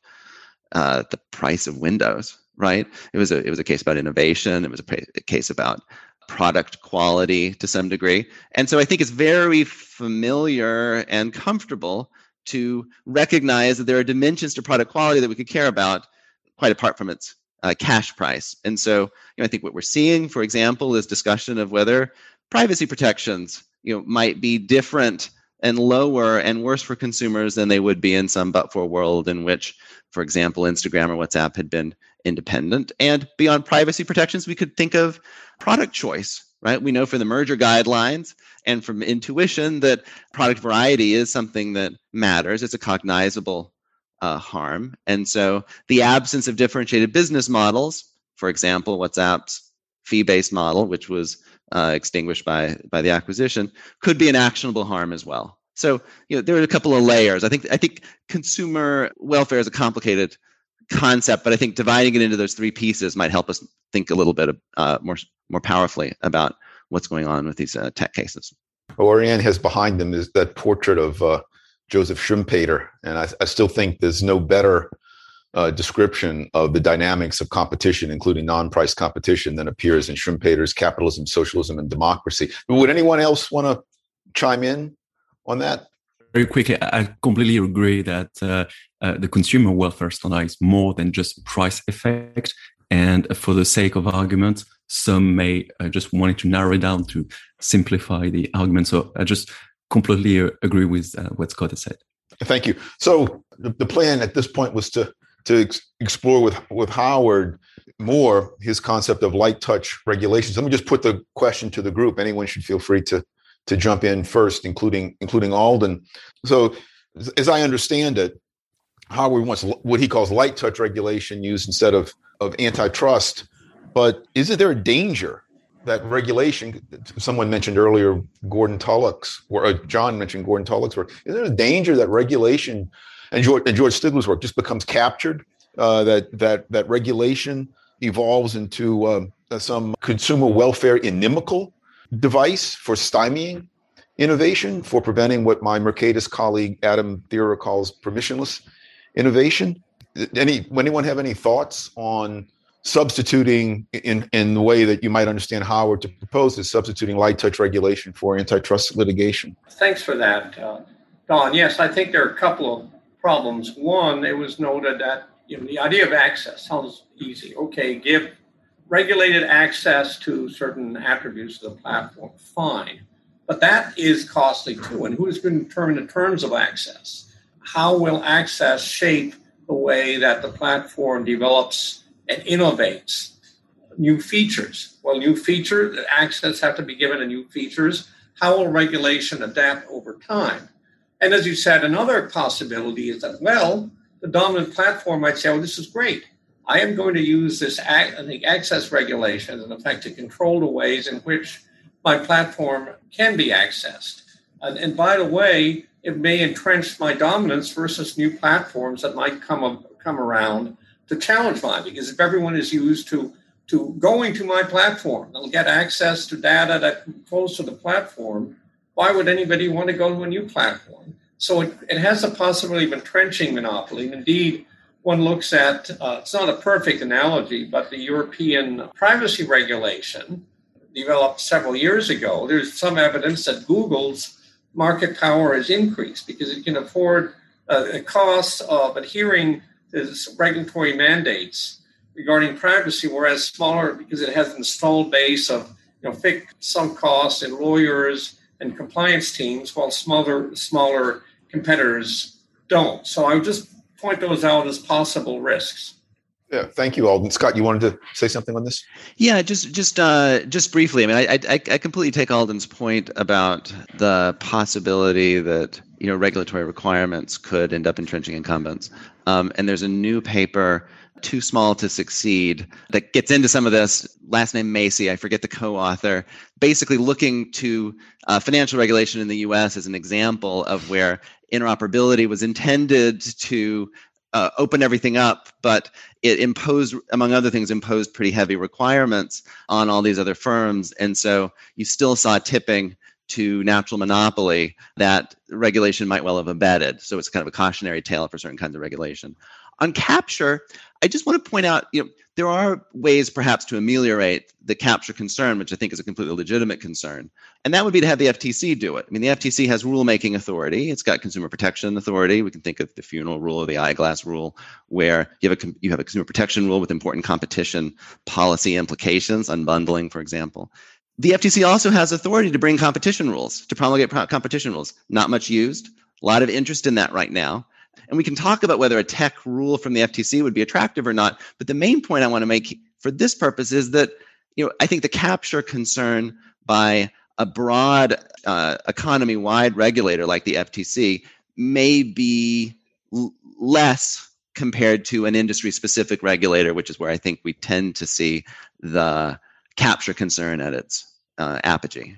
uh, the price of Windows, right? It was a it was a case about innovation. It was a, case about product quality to some degree. And so I think it's very familiar and comfortable to recognize that there are dimensions to product quality that we could care about quite apart from its uh, cash price. And so, you know, I think what we're seeing, for example, is discussion of whether privacy protections, you know, might be different and lower and worse for consumers than they would be in some but for world in which, for example, Instagram or WhatsApp had been independent. And beyond privacy protections, we could think of product choice, right? We know from the merger guidelines and from intuition that product variety is something that matters. It's a cognizable uh, harm. And so the absence of differentiated business models, for example, WhatsApp's fee based model, which was uh, extinguished by, by the acquisition, could be an actionable harm as well. So you know there are a couple of layers. I think I think consumer welfare is a complicated concept, but I think dividing it into those three pieces might help us think a little bit uh, more more powerfully about what's going on with these uh, tech cases. Aurélien has behind them is that portrait of uh, Joseph Schumpeter, and I, I, still think there's no better uh, description of the dynamics of competition, including non-price competition, than appears in Schumpeter's Capitalism, Socialism, and Democracy. Would anyone else want to chime in on that? Very quickly, I completely agree that uh, uh, the consumer welfare standard is more than just price effect. And for the sake of argument, some may uh, just wanted to narrow it down to simplify the argument. So I just completely agree with uh, what Scott has said. Thank you. So the, the plan at this point was to to ex- explore with with Howard more his concept of light touch regulations. Let me just put the question to the group. Anyone should feel free to to jump in first, including including Alden. So, as I understand it, Howard wants what he calls light touch regulation used instead of of antitrust. But isn't there a danger that regulation? Someone mentioned earlier Gordon Tullock's, or uh, John mentioned Gordon Tullock's work. Is there a danger that regulation and George, and George Stigler's work just becomes captured? Uh, that that that regulation evolves into uh, some consumer welfare inimical device for stymieing innovation, for preventing what my Mercatus colleague Adam Thierer calls permissionless innovation. Any anyone have any thoughts on substituting in in the way that you might understand Howard to propose is substituting light touch regulation for antitrust litigation? Thanks for that, uh, Don. Yes, I think there are a couple of problems. One, it was noted that you know the idea of access sounds easy. Okay, give regulated access to certain attributes of the platform, fine. But that is costly too. And who's going to determine the terms of access? How will access shape the way that the platform develops and innovates new features? Well, new features, access have to be given to new features. How will regulation adapt over time? And as you said, another possibility is that, well, the dominant platform might say, oh, this is great. I am going to use this the access regulation in effect to control the ways in which my platform can be accessed. And, and by the way, it may entrench my dominance versus new platforms that might come come around to challenge mine. Because if everyone is used to to going to my platform, they'll get access to data that flows to the platform. Why would anybody want to go to a new platform? So it, it has the possibility of entrenching monopoly. And indeed, one looks at, uh, it's not a perfect analogy, but the European privacy regulation developed several years ago, there's some evidence that Google's market power has increased because it can afford uh, the costs of adhering to regulatory mandates regarding privacy, whereas smaller, because it has an installed base of you know, fixed sunk costs and lawyers and compliance teams, while smaller smaller competitors don't. So I would just point those out as possible risks. Yeah, thank you, Alden. Scott, you wanted to say something on this? Yeah, just just uh, just briefly. I mean, I, I I completely take Alden's point about the possibility that you know regulatory requirements could end up entrenching incumbents. Um, and there's a new paper, "Too Small to Succeed," that gets into some of this. Last name Macy, I forget the co-author. Basically, looking to uh, financial regulation in the U.S. as an example of where interoperability was intended to uh, open everything up, but it imposed, among other things, imposed pretty heavy requirements on all these other firms. And so you still saw tipping to natural monopoly that regulation might well have embedded. So it's kind of a cautionary tale for certain kinds of regulation. On capture, I just want to point out, you know, there are ways perhaps to ameliorate the capture concern, which I think is a completely legitimate concern. And that would be to have the FTC do it. I mean, the FTC has rulemaking authority. It's got consumer protection authority. We can think of the funeral rule or the eyeglass rule, where you have a you have a consumer protection rule with important competition policy implications, unbundling, for example. The FTC also has authority to bring competition rules, to promulgate competition rules. Not much used. A lot of interest in that right now. And we can talk about whether a tech rule from the FTC would be attractive or not. But the main point I want to make for this purpose is that, you know, I think the capture concern by a broad uh, economy wide regulator like the FTC may be l- less compared to an industry specific regulator, which is where I think we tend to see the capture concern at its uh, apogee.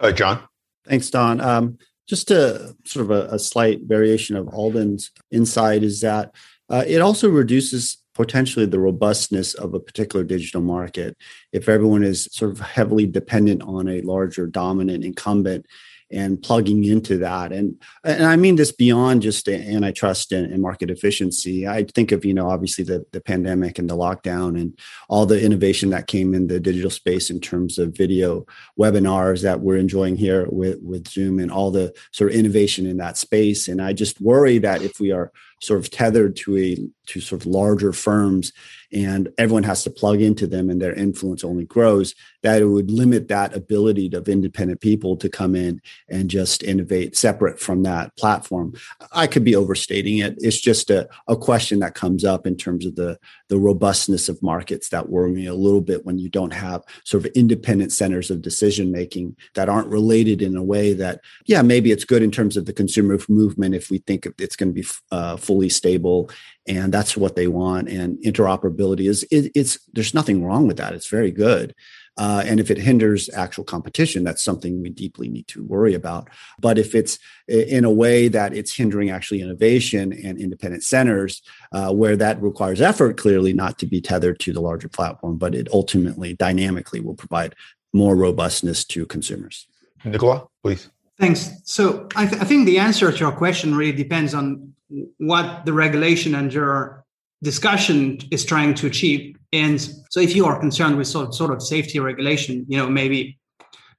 Uh, John? Thanks, Don. Um, just a sort of a, a slight variation of Alden's insight is that uh, it also reduces potentially the robustness of a particular digital market. If everyone is sort of heavily dependent on a larger dominant incumbent and plugging into that. And and I mean this beyond just antitrust and, and, market efficiency. I think of, you know, obviously the, the pandemic and the lockdown and all the innovation that came in the digital space in terms of video webinars that we're enjoying here with, with Zoom and all the sort of innovation in that space. And I just worry that if we are sort of tethered to a to sort of larger firms and everyone has to plug into them and their influence only grows that it would limit that ability of independent people to come in and just innovate separate from that platform. I could be overstating it. It's just a, a question that comes up in terms of the the robustness of markets that worry me a little bit when you don't have sort of independent centers of decision making that aren't related in a way that yeah maybe it's good in terms of the consumer movement if we think it's going to be uh, fully stable and that's what they want and interoperability is it, it's there's nothing wrong with that. It's very good uh, and if it hinders actual competition that's something we deeply need to worry about. But if it's in a way that it's hindering actually innovation and independent centers uh, where that requires effort clearly not to be tethered to the larger platform but it ultimately dynamically will provide more robustness to consumers. Nicola please. Thanks. So I, th- I, think the answer to your question really depends on what the regulation and your discussion is trying to achieve. And so if you are concerned with sort, sort of safety regulation, you know, maybe,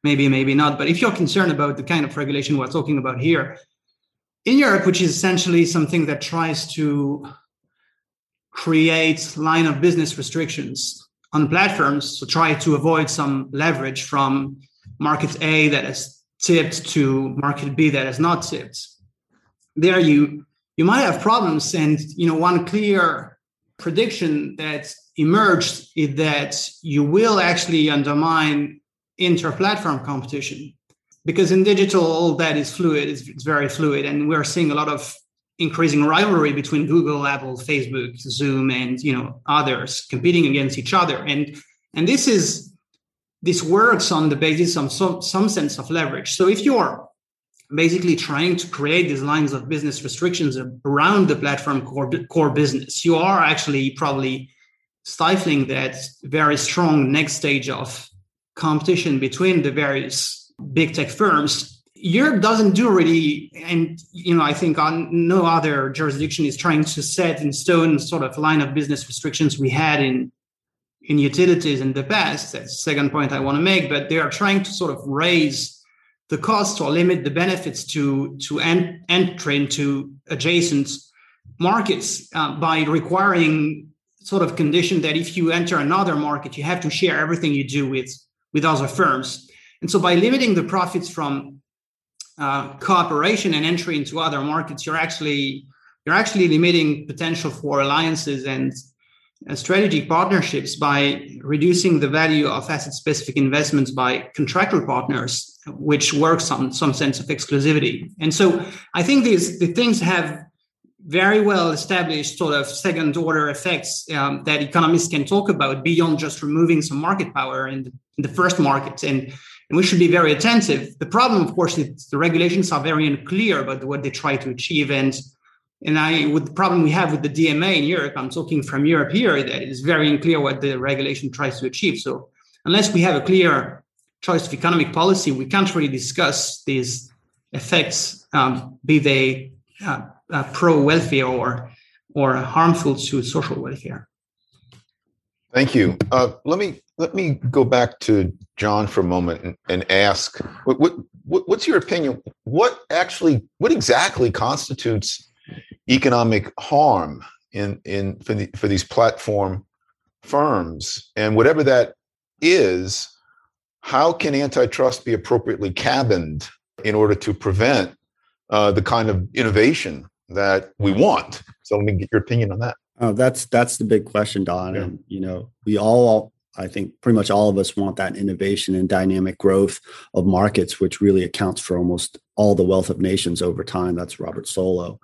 maybe, maybe not. But if you're concerned about the kind of regulation we're talking about here, in Europe, which is essentially something that tries to create line of business restrictions on platforms to try to avoid some leverage from market A that is tipped to market B that is not tipped, there you you might have problems. And you know, one clear prediction that emerged is that you will actually undermine inter-platform competition because in digital all that is fluid it's, very fluid and we're seeing a lot of increasing rivalry between google apple facebook zoom and you know others competing against each other and and this is this works on the basis of some, some sense of leverage. So if you're basically trying to create these lines of business restrictions around the platform core, core business, you are actually probably stifling that very strong next stage of competition between the various big tech firms. Europe doesn't do really, and you know, I think on no other jurisdiction is trying to set in stone sort of line of business restrictions we had in in utilities in the past. That's the second point I want to make, but they are trying to sort of raise the cost or limit the benefits to to en- enter into adjacent markets uh, by requiring sort of condition that if you enter another market, you have to share everything you do with with other firms. And so by limiting the profits from uh, cooperation and entry into other markets, you're actually you're actually limiting potential for alliances and strategic partnerships by reducing the value of asset specific investments by contractual partners, which works on some sense of exclusivity. And so I think these the things have very well established sort of second order effects um, that economists can talk about beyond just removing some market power in the, in the first market. And, and we should be very attentive. The problem, of course, is the regulations are very unclear about what they try to achieve. And and I, with the problem we have with the DMA in Europe, I'm talking from Europe here, that it is very unclear what the regulation tries to achieve. So unless we have a clear choice of economic policy, we can't really discuss these effects, um, be they uh, uh, pro welfare or or harmful to social welfare. Thank you. Uh, let me let me go back to John for a moment and, and ask what, what, what, what's your opinion? What actually what exactly constitutes economic harm in in for, the, for these platform firms and whatever that is? How can antitrust be appropriately cabined in order to prevent uh, the kind of innovation that we want? So let me get your opinion on that. Oh, that's that's the big question, Don. Yeah. And you know, we all, I think, pretty much all of us want that innovation and dynamic growth of markets, which really accounts for almost all the wealth of nations over time. That's Robert Solow.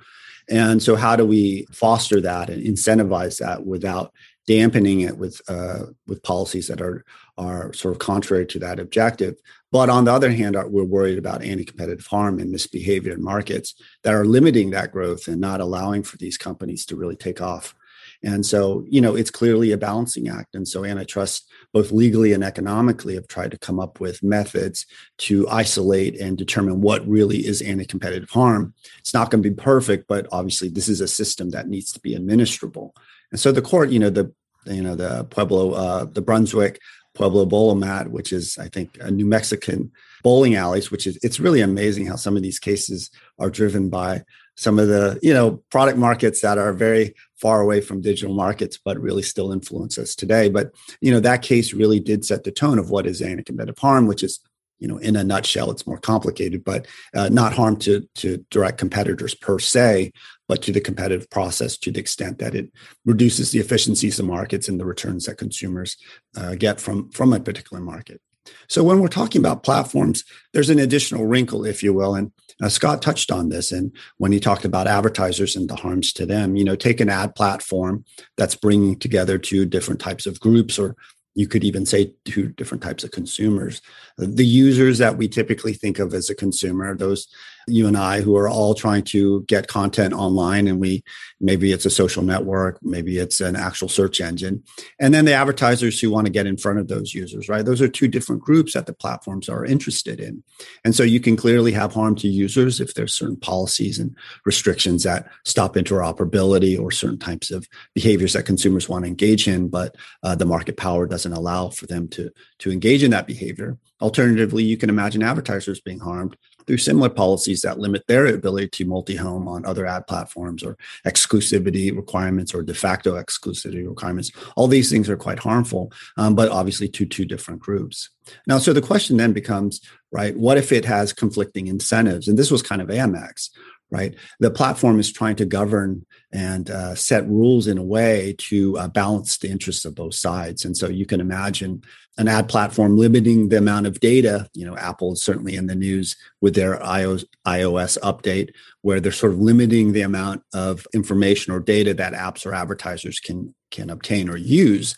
And so, how do we foster that and incentivize that without dampening it with uh, with policies that are are sort of contrary to that objective? But on the other hand, we're worried about anti-competitive harm and misbehavior in markets that are limiting that growth and not allowing for these companies to really take off. And so, you know, it's clearly a balancing act. And so, antitrust, both legally and economically, have tried to come up with methods to isolate and determine what really is anti competitive harm. It's not going to be perfect, but obviously, this is a system that needs to be administrable. And so, the court, you know, the you know the Pueblo, uh, the Brunswick Pueblo Bowl-O-Mat, which is I think a New Mexican bowling alleys, which is it's really amazing how some of these cases are driven by some of the you know product markets that are very far away from digital markets but really still influence us today. But you know that case really did set the tone of what is anti-competitive harm which is you know in a nutshell it's more complicated but uh, not harm to to direct competitors per se but to the competitive process to the extent that it reduces the efficiencies of markets and the returns that consumers uh, get from from a particular market so when we're talking about platforms, there's an additional wrinkle, if you will. And uh, Scott touched on this. And when he talked about advertisers and the harms to them, you know, take an ad platform that's bringing together two different types of groups or you could even say two different types of consumers. The users that we typically think of as a consumer, those you and I who are all trying to get content online and we maybe it's a social network, maybe it's an actual search engine. And then the advertisers who want to get in front of those users, right? Those are two different groups that the platforms are interested in. And so you can clearly have harm to users if there's certain policies and restrictions that stop interoperability or certain types of behaviors that consumers want to engage in, but uh, the market power doesn't allow for them to, to engage in that behavior. Alternatively, you can imagine advertisers being harmed through similar policies that limit their ability to multi-home on other ad platforms or exclusivity requirements or de facto exclusivity requirements. All these things are quite harmful, um, but obviously to two different groups. Now, so the question then becomes, right, what if it has conflicting incentives? And this was kind of Amex, right? The platform is trying to govern and uh, set rules in a way to uh, balance the interests of both sides. And so you can imagine an ad platform limiting the amount of data. You know, Apple is certainly in the news with their iOS, iOS update, where they're sort of limiting the amount of information or data that apps or advertisers can can obtain or use.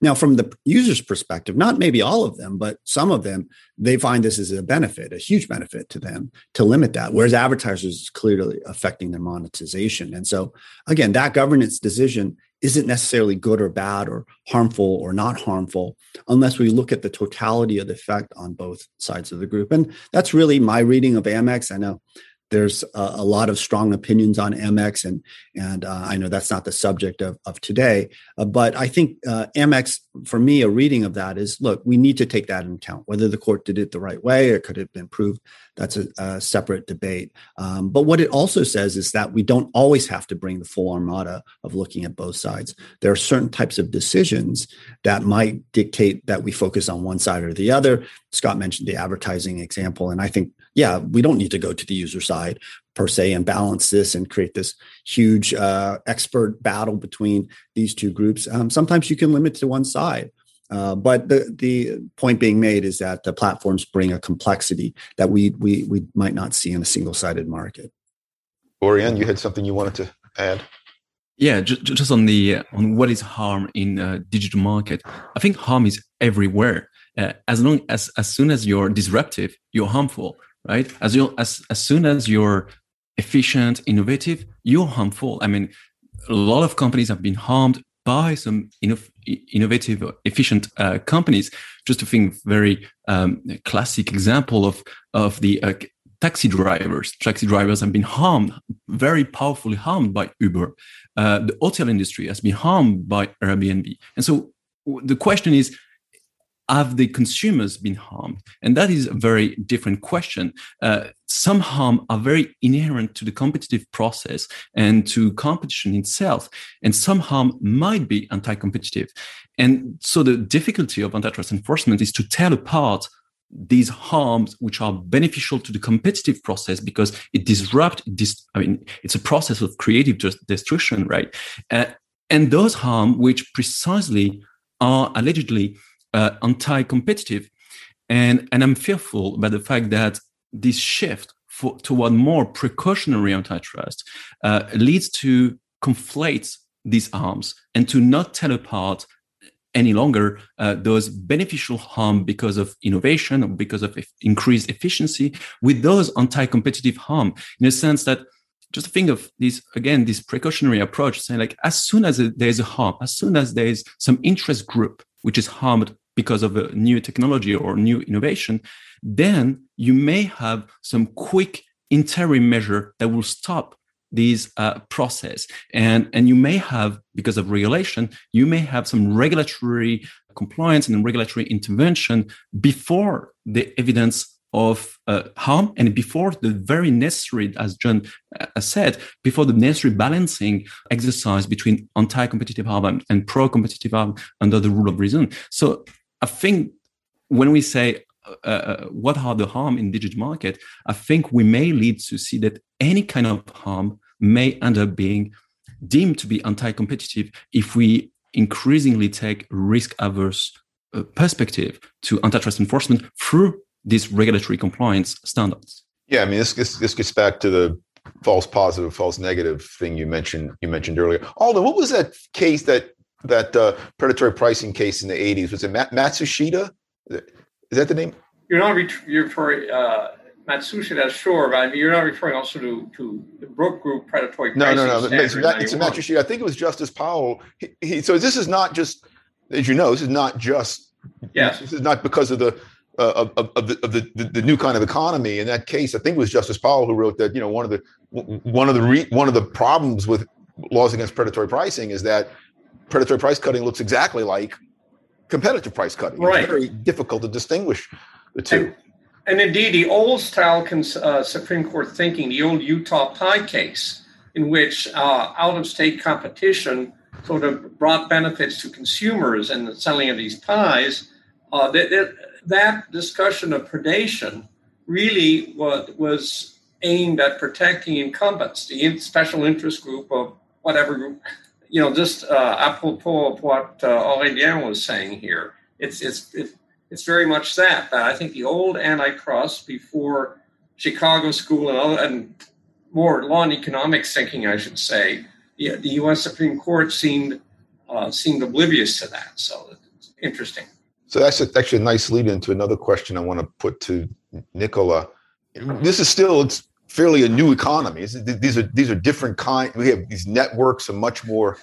Now, from the user's perspective, not maybe all of them, but some of them, they find this as a benefit, a huge benefit to them to limit that. Whereas advertisers is clearly affecting their monetization. And so, again, that governance decision isn't necessarily good or bad or harmful or not harmful unless we look at the totality of the effect on both sides of the group. And that's really my reading of Amex. I know there's a, a, lot of strong opinions on Amex, and and uh, I know that's not the subject of of today. Uh, but I think uh, Amex, for me, a reading of that is: look, we need to take that into account. Whether the court did it the right way or could have been proved, that's a, a separate debate. Um, but what it also says is that we don't always have to bring the full armada of looking at both sides. There are certain types of decisions that might dictate that we focus on one side or the other. Scott mentioned the advertising example, and I think yeah, we don't need to go to the user side per se and balance this and create this huge uh, expert battle between these two groups. Um, sometimes you can limit to one side. Uh, but the the point being made is that the platforms bring a complexity that we we we might not see in a single sided market. Aurélien, you had something you wanted to add. Yeah, just, just on the on what is harm in a digital market. I think harm is everywhere. Uh, as long as as soon as you're disruptive, you're harmful right? As you as as soon as you're efficient, innovative, you're harmful. I mean, a lot of companies have been harmed by some inno- innovative, efficient uh, companies. Just to think, very um, classic example of of the uh, taxi drivers. Taxi drivers have been harmed, very powerfully harmed by Uber. Uh, the hotel industry has been harmed by Airbnb, and so the question is have the consumers been harmed? And that is a very different question. Uh, some harm are very inherent to the competitive process and to competition itself, and some harm might be anti-competitive. And so the difficulty of antitrust enforcement is to tell apart these harms which are beneficial to the competitive process because it disrupts this i mean it's a process of creative destruction right uh, and those harm which precisely are allegedly uh, anti-competitive, and and I'm fearful about the fact that this shift for, toward more precautionary antitrust uh, leads to conflate these harms and to not tell apart any longer uh, those beneficial harm because of innovation or because of increased efficiency with those anti-competitive harm. In a sense that just think of this again this precautionary approach saying like as soon as there's a harm as soon as there's some interest group which is harmed because of a new technology or new innovation, then you may have some quick interim measure that will stop this uh, process. And, and you may have, because of regulation, you may have some regulatory compliance and regulatory intervention before the evidence of uh, harm and before the very necessary, as John uh, said, before the necessary balancing exercise between anti-competitive harm and, and pro-competitive harm under the rule of reason. So I think when we say uh, uh, what are the harm in digital market, I think we may lead to see that any kind of harm may end up being deemed to be anti-competitive if we increasingly take risk-averse uh, perspective to antitrust enforcement through these regulatory compliance standards. Yeah, I mean this this, this gets back to the false positive, false negative thing you mentioned you mentioned earlier. Alden, what was that case that that uh, predatory pricing case in the 80s. Was it Mat- Matsushita? Is that the name? You're not re- you're referring uh, Matsushita, sure, but I mean, you're not referring also to, to the Brook Group predatory no, pricing. No, no, no. It's, it's a Matsushita. I think it was Justice Powell. He, he, so this is not just, as you know, this is not just. Yes. This is not because of the uh, of, of, the, of the, the, the, new kind of economy. In that case, I think it was Justice Powell who wrote that you know one of the one of the re, one of the problems with laws against predatory pricing is that predatory price cutting looks exactly like competitive price cutting. Right. It's very difficult to distinguish the two. And, and indeed, the old style cons- uh, Supreme Court thinking, the old Utah pie case, in which uh, out of state competition sort of brought benefits to consumers and the selling of these pies, uh, that, that, that discussion of predation really was, was aimed at protecting incumbents, the special interest group of whatever group you know, just uh, apropos of what uh, Aurélien was saying here, it's it's it's very much that. I think the old antitrust before Chicago School and other, and more law and economics thinking, I should say, the, the U.S. Supreme Court seemed uh, seemed oblivious to that. So it's interesting. So that's a, actually a nice lead into another question I want to put to Nicola. This is still it's fairly a new economy. These are these are different kind. We have these networks are much more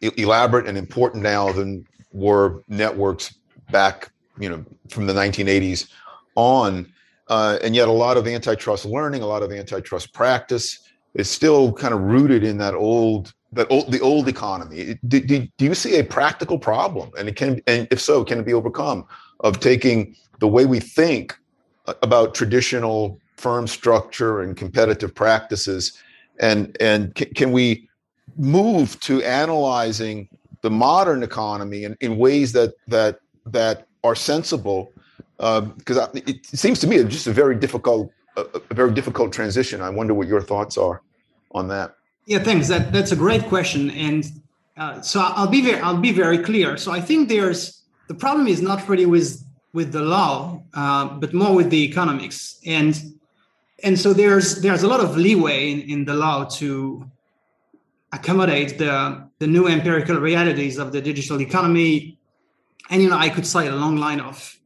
elaborate and important now than were networks back, you know, from the 1980s on. Uh, and yet, a lot of antitrust learning, a lot of antitrust practice is still kind of rooted in that old that old, the old economy. Do, do, do you see a practical problem, and it can, and if so, can it be overcome of taking the way we think about traditional firm structure and competitive practices. And and can, can we move to analyzing the modern economy in, in ways that that that are sensible? Because uh, it seems to me it's just a very difficult a, a, very difficult transition. I wonder what your thoughts are on that. Yeah thanks. That that's a great question. And uh, so i'll be very i'll be very clear. So i think there's the problem is not really with with the law uh, but more with the economics. And and so there's there's a lot of leeway in, in the law to accommodate the the new empirical realities of the digital economy. And you know i could cite a long line of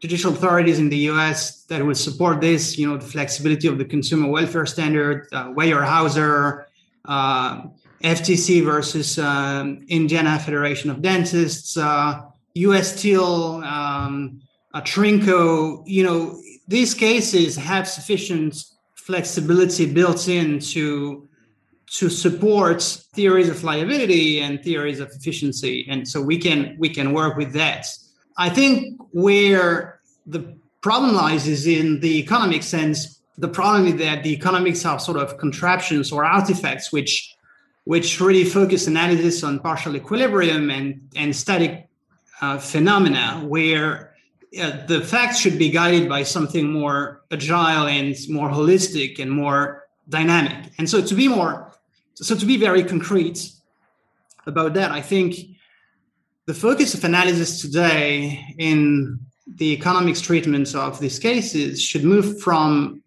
judicial authorities in the us that would support this you know the flexibility of the consumer welfare standard uh, weyerhaeuser uh, ftc versus um, indiana federation of dentists uh, us steel um, uh, Trinko you know these cases have sufficient flexibility built in to to support theories of liability and theories of efficiency. And so we can we can work with that. I think where the problem lies is in the economic sense. The problem is that the economics are sort of contraptions or artifacts which which really focus analysis on partial equilibrium and and static uh, phenomena where the facts should be guided by something more agile and more holistic and more dynamic and so to be more so to be very concrete about that i think the focus of analysis today in the economics treatment of these cases should move from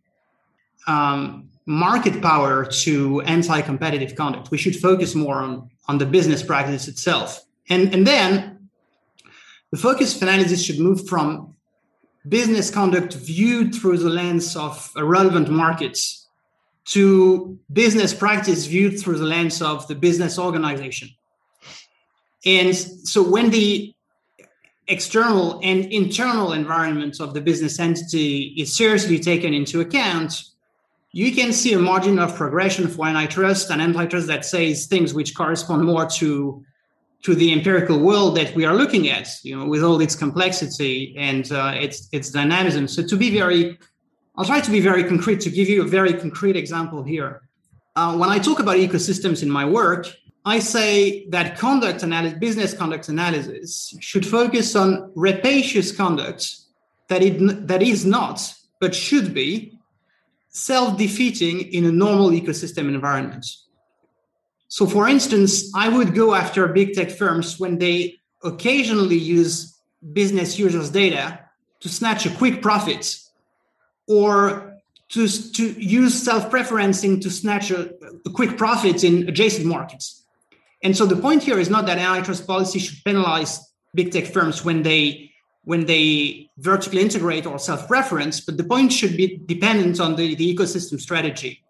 um, market power to anti-competitive conduct. We should focus more on, on the business practice itself. And, and then the focus of analysis should move from business conduct viewed through the lens of relevant markets to business practice viewed through the lens of the business organization. And so when the external and internal environment of the business entity is seriously taken into account, you can see a margin of progression for antitrust and antitrust that says things which correspond more to to the empirical world that we are looking at, you know, with all its complexity and uh, its its dynamism. So to be very, I'll try to be very concrete to give you a very concrete example here. Uh, when I talk about ecosystems in my work, I say that conduct analysis, business conduct analysis, should focus on rapacious conduct that it that is not, but should be self-defeating in a normal ecosystem environment. So for instance, I would go after big tech firms when they occasionally use business users' data to snatch a quick profit or to, to use self-preferencing to snatch a, a quick profit in adjacent markets. And so the point here is not that antitrust policy should penalize big tech firms when they when they vertically integrate or self-preference, but the point should be dependent on the, the ecosystem strategy,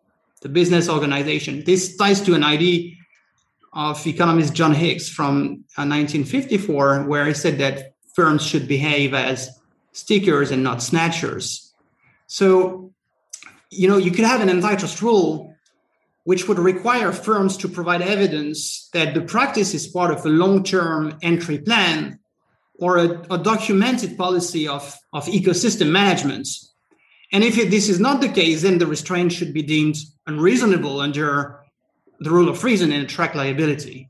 the business organization. This ties to an idea of economist John Hicks from 1954, uh, where he said that firms should behave as stickers and not snatchers. So, you know, you could have an antitrust rule which would require firms to provide evidence that the practice is part of a long-term entry plan or a, a documented policy of, of ecosystem management. And if this is not the case, then the restraint should be deemed unreasonable under the rule of reason and attract liability,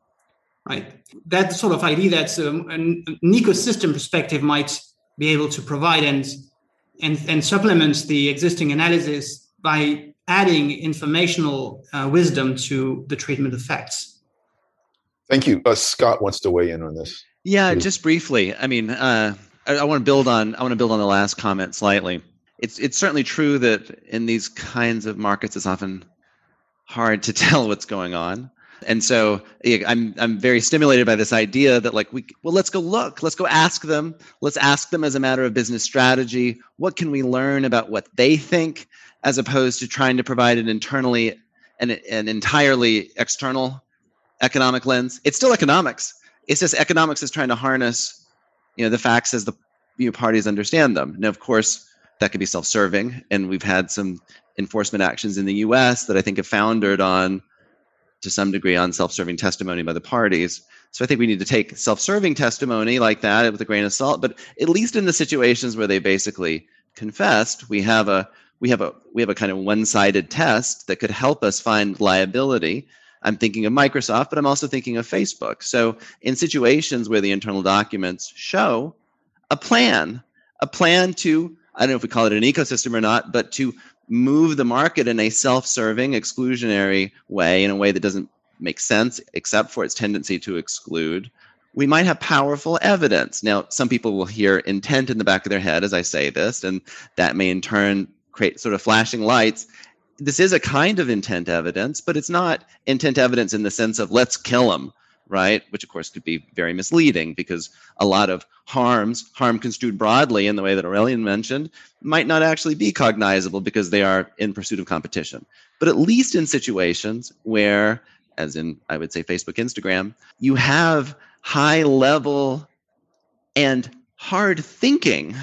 right? That sort of idea that um, an, an, ecosystem perspective might be able to provide and, and, and supplement the existing analysis by adding informational uh, wisdom to the treatment of facts. Thank you. Uh, Scott wants to weigh in on this. Yeah, just briefly. I mean, uh, I, I want to build on I want to build on the last comment slightly. It's it's certainly true that in these kinds of markets, it's often hard to tell what's going on. And so yeah, I'm I'm very stimulated by this idea that like we well let's go look let's go ask them let's ask them as a matter of business strategy what can we learn about what they think as opposed to trying to provide an internally an, an entirely external economic lens. It's still economics. It's just economics is trying to harness you know the facts as the you know, parties understand them. Now of course that could be self-serving. And we've had some enforcement actions in the us that i think have foundered on to some degree on self-serving testimony by the parties. So i think we need to take self-serving testimony like that with a grain of salt. But at least in the situations where they basically confessed we have a we have a we have a kind of one-sided test that could help us find liability. I'm thinking of Microsoft, but I'm also thinking of Facebook. So, in situations where the internal documents show a plan, a plan to, I don't know if we call it an ecosystem or not, but to move the market in a self serving, exclusionary way, in a way that doesn't make sense except for its tendency to exclude, we might have powerful evidence. Now, some people will hear intent in the back of their head as I say this, and that may in turn create sort of flashing lights this is a kind of intent evidence, but it's not intent evidence in the sense of let's kill them, right? Which of course could be very misleading because a lot of harms, harm construed broadly in the way that Aurélien mentioned, might not actually be cognizable because they are in pursuit of competition. But at least in situations where, as in I would say Facebook, Instagram, you have high level and hard thinking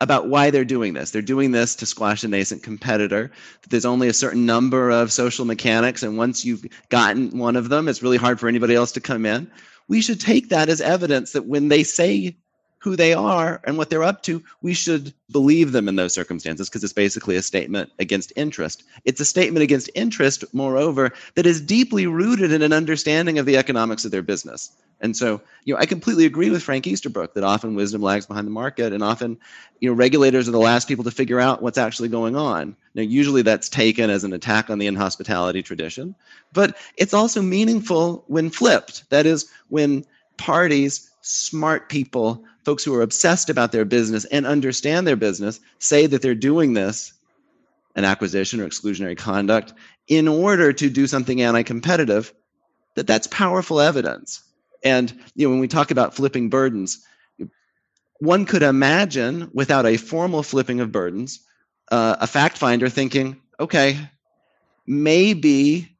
about why they're doing this. They're doing this to squash a nascent competitor. There's only a certain number of social mechanics, and once you've gotten one of them, it's really hard for anybody else to come in. We should take that as evidence that when they say who they are and what they're up to, we should believe them in those circumstances because it's basically a statement against interest. It's a statement against interest, moreover, that is deeply rooted in an understanding of the economics of their business. And so, you know, I completely agree with Frank Easterbrook that often wisdom lags behind the market, and often, you know, regulators are the last people to figure out what's actually going on. Now, usually that's taken as an attack on the inhospitality tradition, but it's also meaningful when flipped. That is, when parties, smart people, folks who are obsessed about their business and understand their business, say that they're doing this, an acquisition or exclusionary conduct, in order to do something anti-competitive, that that's powerful evidence. And you know, when we talk about flipping burdens, one could imagine, without a formal flipping of burdens, uh, a fact finder thinking, okay, maybe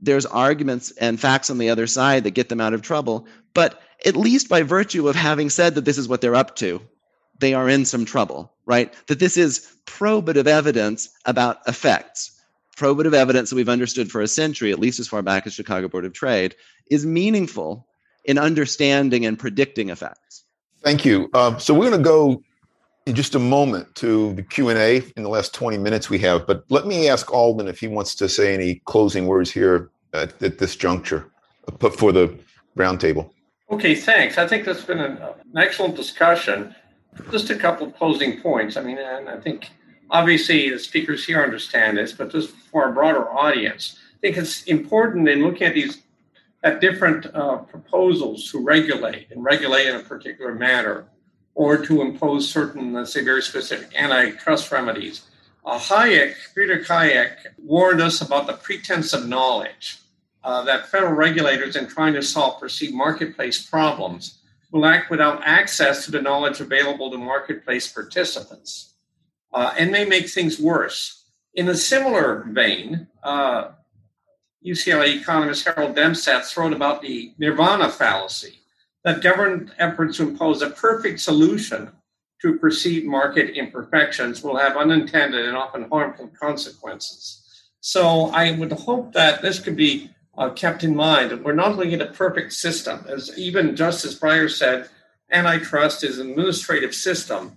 there's arguments and facts on the other side that get them out of trouble, but at least by virtue of having said that this is what they're up to, they are in some trouble, right? That this is probative evidence about effects. Probative evidence that we've understood for a century, at least as far back as Chicago Board of Trade, is meaningful in understanding and predicting effects. Thank you. Um, so we're going to go in just a moment to the q&a in the last 20 minutes we have but let me ask alden if he wants to say any closing words here at, at this juncture uh, for the roundtable okay thanks. I think that's been an, an, excellent discussion. Just a couple of closing points. I mean and i think obviously the speakers here understand this but just for a broader audience i think it's important in looking at these at different uh, proposals to regulate and regulate in a particular manner or to impose certain, let's say, very specific antitrust remedies. Uh, Hayek, Friedrich Hayek, warned us about the pretense of knowledge, uh, that federal regulators, in trying to solve perceived marketplace problems, will act without access to the knowledge available to marketplace participants uh, and may make things worse. In a similar vein, uh, UCLA economist Harold Demsetz wrote about the nirvana fallacy that government efforts to impose a perfect solution to perceived market imperfections will have unintended and often harmful consequences. So I would hope that this could be uh, kept in mind. We're not looking at a perfect system. As even Justice Breyer said, antitrust is an administrative system,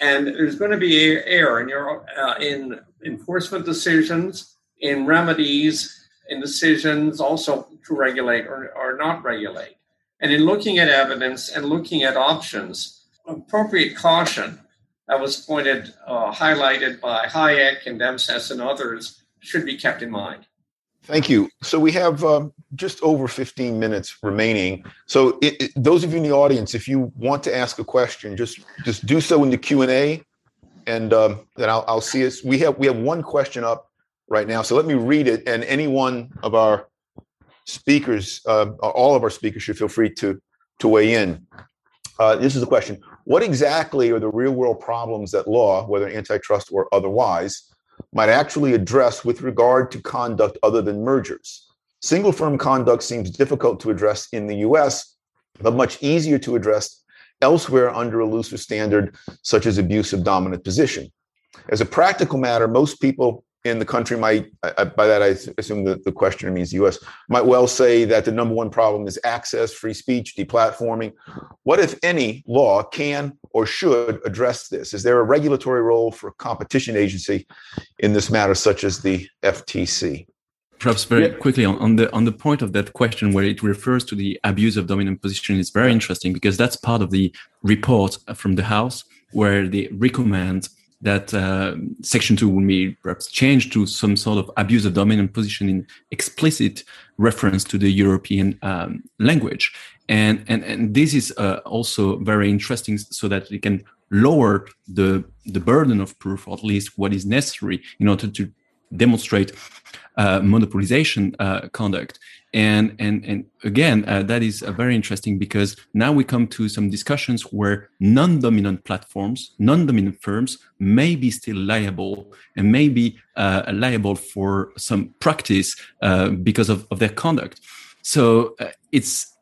and there's going to be error in your uh, in enforcement decisions, in remedies, in decisions also to regulate or, or not regulate. And in looking at evidence and looking at options, appropriate caution that was pointed, uh, highlighted by Hayek and Demsetz and others should be kept in mind. Thank you. So we have um, just over 15 minutes remaining. So it, it, those of you in the audience, if you want to ask a question, just just do so in the Q and A, and um, then I'll, I'll see us. We have we have one question up right now. So let me read it, and any one of our speakers, uh, all of our speakers, should feel free to to weigh in. Uh, this is the question: What exactly are the real world problems that law, whether antitrust or otherwise, might actually address with regard to conduct other than mergers? Single firm conduct seems difficult to address in the U.S., but much easier to address elsewhere under a looser standard, such as abuse of dominant position. As a practical matter, most people in the country might, I, by that I assume that the questioner means the U.S., might well say that the number one problem is access, free speech, deplatforming. What, if any, law can or should address this? Is there a regulatory role for a competition agency in this matter, such as the FTC? Perhaps very yeah. quickly on, on, the on the point of that question where it refers to the abuse of dominant position is very interesting because that's part of the report from the House where they recommend that uh, section 2 will be perhaps changed to some sort of abuse of dominant position in explicit reference to the european um, language. And, and and this is uh, also very interesting so that we can lower the the burden of proof or at least what is necessary in order to demonstrate uh, monopolization uh, conduct and and and again uh, that is uh, very interesting because now we come to some discussions where non-dominant platforms non-dominant firms may be still liable and may be uh, liable for some practice uh, because of, of their conduct. So uh, it's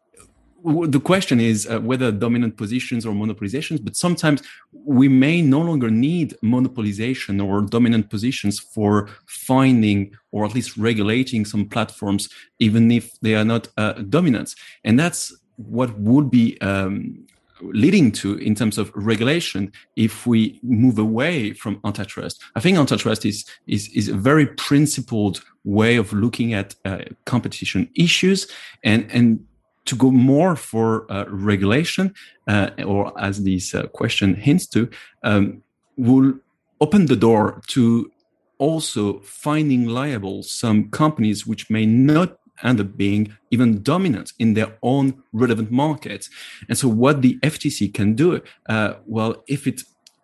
the question is uh, whether dominant positions or monopolizations, but sometimes we may no longer need monopolization or dominant positions for finding or at least regulating some platforms, even if they are not uh, dominant. And that's what would be um, leading to in terms of regulation if we move away from antitrust. I think antitrust is is, is a very principled way of looking at uh, competition issues and and to go more for uh, regulation, uh, or as this uh, question hints to, um, will open the door to also finding liable some companies which may not end up being even dominant in their own relevant markets. And so, what the FTC can do, uh, well, if it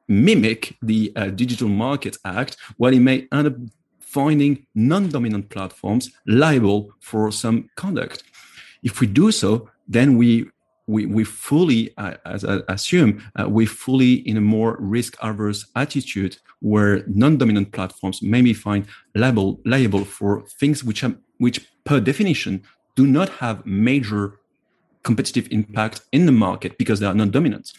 mimic the uh, Digital Market Act, well, it may end up finding non-dominant platforms liable for some conduct. If we do so, then we we, we fully, uh, as I assume, uh, we fully in a more risk averse attitude where non-dominant platforms may be found liable, liable for things which are, which per definition do not have major competitive impact in the market because they are non-dominant.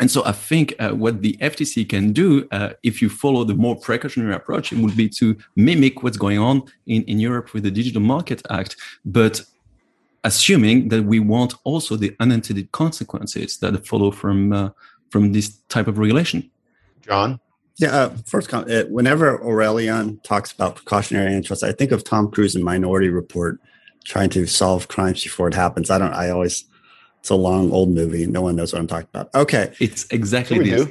And so I think uh, what the FTC can do, uh, if you follow the more precautionary approach, it would be to mimic what's going on in, in Europe with the Digital Market Act, but assuming that we want also the unintended consequences that follow from uh, from this type of regulation. John. Yeah, uh, first, uh, whenever Aurélien talks about precautionary interest, I think of Tom Cruise in Minority Report trying to solve crimes before it happens. I don't. I always. It's a long old movie. No one knows what I'm talking about. Okay, it's exactly this.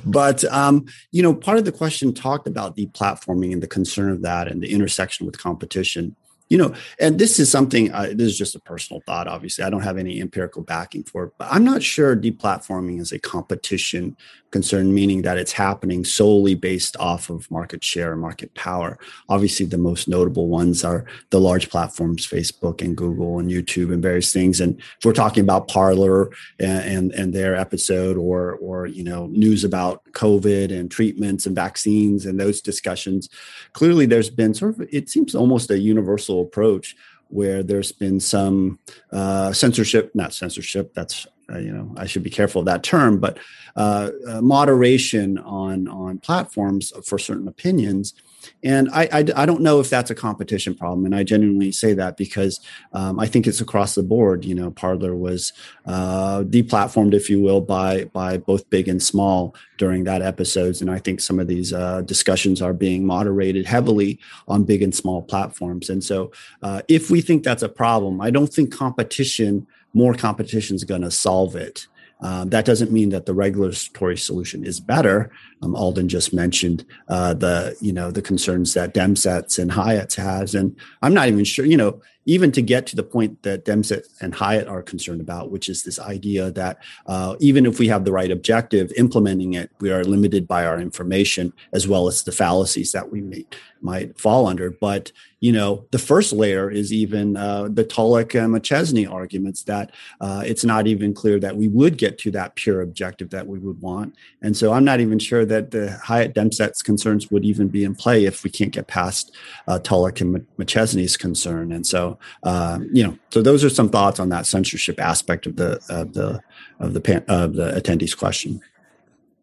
but um, you know, part of the question talked about deplatforming and the concern of that and the intersection with competition you know and this is something uh, this is just a personal thought obviously. I don't have any empirical backing for it but i'm not sure deplatforming is a competition concern meaning that it's happening solely based off of market share and market power. Obviously the most notable ones are the large platforms facebook and google and youtube and various things. And if we're talking about parler and and, and their episode or or you know news about covid and treatments and vaccines and those discussions clearly there's been sort of it seems almost a universal approach where there's been some uh, censorship, not censorship, that's uh, you know I should be careful of that term, but uh, uh, moderation on on platforms for certain opinions and I, I, I, don't know if that's a competition problem. And I genuinely say that because um, I think it's across the board. You know, Parler was uh, deplatformed, if you will, by by both big and small during that episodes. And I think some of these uh, discussions are being moderated heavily on big and small platforms. And so, uh, if we think that's a problem, I don't think competition, more competition is going to solve it. Um, that doesn't mean that the regulatory solution is better. Um, Alden just mentioned uh, the you know the concerns that Demsetz and Hayek's has, and I'm not even sure you know even to get to the point that Demsetz and Hayek are concerned about, which is this idea that uh, even if we have the right objective, implementing it, we are limited by our information as well as the fallacies that we may, might fall under. But you know, the first layer is even uh, the Tullock and McChesney arguments that uh, it's not even clear that we would get to that pure objective that we would want. And so I'm not even sure that the Hayek Demsetz's concerns would even be in play if we can't get past uh, Tullock and McChesney's concern. And so, uh, you know, so those are some thoughts on that censorship aspect of the of the of the pan, of the attendees question.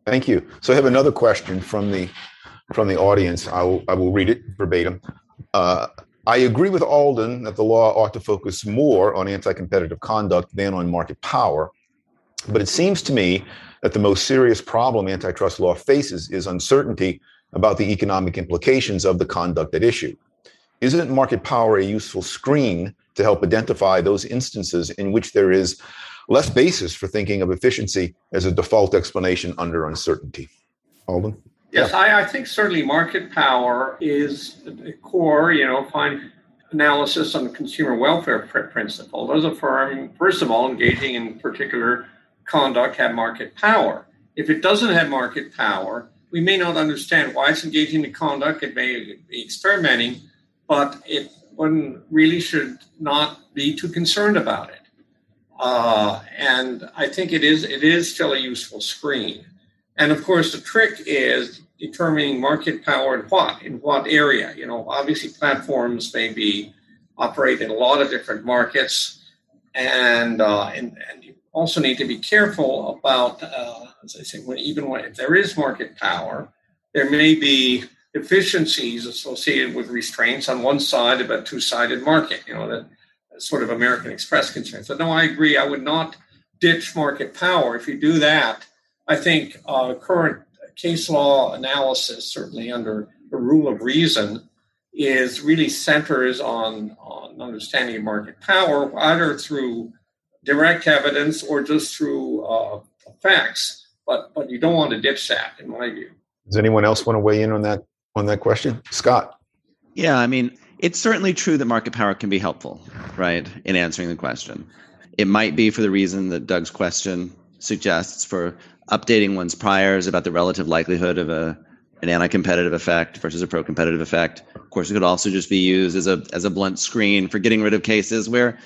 Thank you. So I have another question from the from the audience. I will, I will read it verbatim. Uh, I agree with Alden that the law ought to focus more on anti competitive conduct than on market power. But it seems to me that the most serious problem antitrust law faces is uncertainty about the economic implications of the conduct at issue. Isn't market power a useful screen to help identify those instances in which there is less basis for thinking of efficiency as a default explanation under uncertainty? Alden? Yes. I, I, think certainly market power is the core, you know, fine analysis on the consumer welfare principle. Does a firm, first of all, engaging in particular conduct have market power? If it doesn't have market power, we may not understand why it's engaging in conduct. It may be experimenting, but it one really should not be too concerned about it. Uh, and I think it is it is still a useful screen. And of course, the trick is determining market power in what, in what area. You know, obviously platforms may be operate in a lot of different markets. and uh, and, and you also need to be careful about, uh, as I say, when even when if there is market power, there may be efficiencies associated with restraints on one side of a two-sided market. You know that sort of American Express concern. So no, I agree. I would not ditch market power. If you do that, I think uh, current case law analysis, certainly under the rule of reason, is really centers on, on understanding of market power, either through direct evidence or just through uh, facts. But but you don't want to ditch that, in my view. Does anyone else want to weigh in on that on that question, Scott? Yeah, I mean, it's certainly true that market power can be helpful, right, in answering the question. It might be for the reason that Doug's question suggests for updating one's priors about the relative likelihood of a an anti-competitive effect versus a pro-competitive effect. Of course, it could also just be used as a as a blunt screen for getting rid of cases where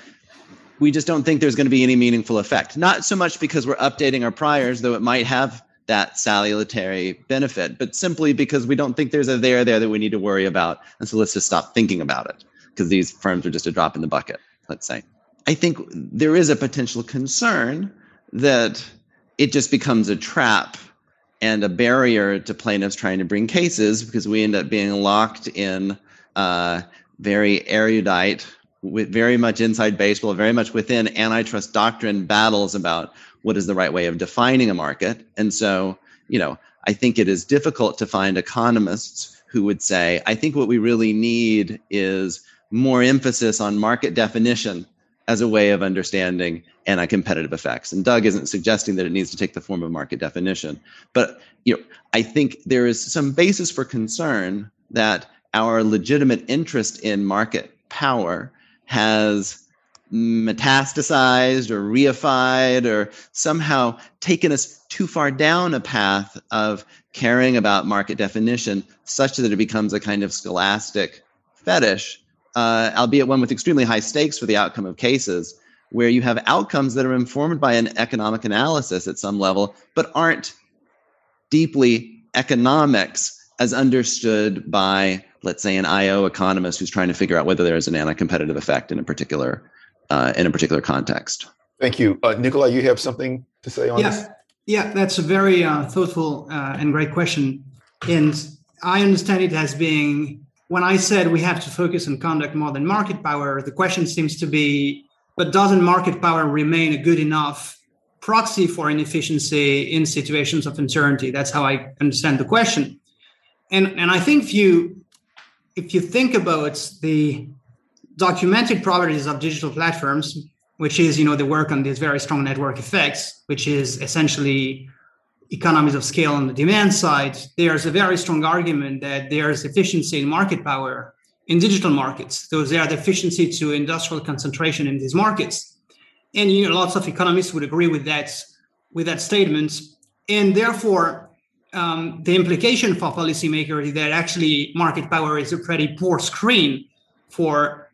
we just don't think there's going to be any meaningful effect. Not so much because we're updating our priors, though it might have that salutary benefit, but simply because we don't think there's a there there that we need to worry about. And so let's just stop thinking about it because these firms are just a drop in the bucket, let's say. I think there is a potential concern that it just becomes a trap and a barrier to plaintiffs trying to bring cases because we end up being locked in uh, very erudite, with very much inside baseball, very much within antitrust doctrine battles about what is the right way of defining a market. And so, you know, I think it is difficult to find economists who would say, I think what we really need is more emphasis on market definition as a way of understanding anti-competitive effects. And Doug isn't suggesting that it needs to take the form of market definition, but you know, I think there is some basis for concern that our legitimate interest in market power has metastasized or reified or somehow taken us too far down a path of caring about market definition such that it becomes a kind of scholastic fetish uh, albeit one with extremely high stakes for the outcome of cases, where you have outcomes that are informed by an economic analysis at some level, but aren't deeply economics as understood by, let's say, an IO economist who's trying to figure out whether there is an anti-competitive effect in a particular uh, in a particular context. Thank you, uh, Nikolai. You have something to say on yeah. this? Yeah, that's a very uh, thoughtful uh, and great question, and I understand it as being when I said we have to focus on conduct more than market power, the question seems to be but doesn't market power remain a good enough proxy for inefficiency in situations of uncertainty? That's how I understand the question. And, and I think if you if you think about the documented properties of digital platforms, which is you know the work on these very strong network effects, which is essentially economies of scale on the demand side, there's a very strong argument that there's efficiency in market power in digital markets. So there are the efficiency to industrial concentration in these markets. And you know, lots of economists would agree with that, with that statement. And therefore, um, the implication for policymakers is that actually market power is a pretty poor screen for,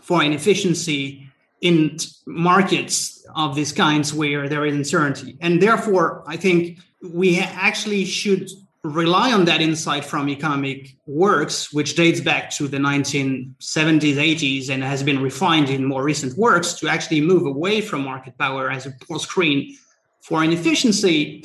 for inefficiency in markets of these kinds where there is uncertainty. And therefore, I think we actually should rely on that insight from economic works, which dates back to the 1970s, 80s, and has been refined in more recent works to actually move away from market power as a poor screen for inefficiency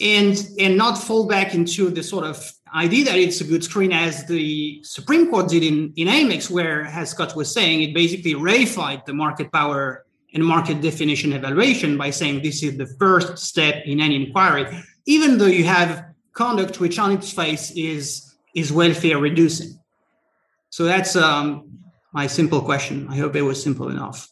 and, and not fall back into the sort of idea that it's a good screen as the Supreme Court did in, in Amex, where, as Scott was saying, it basically reified the market power and market definition evaluation by saying this is the first step in any inquiry even though you have conduct which on its face is is welfare reducing. So that's um, my simple question. I hope it was simple enough.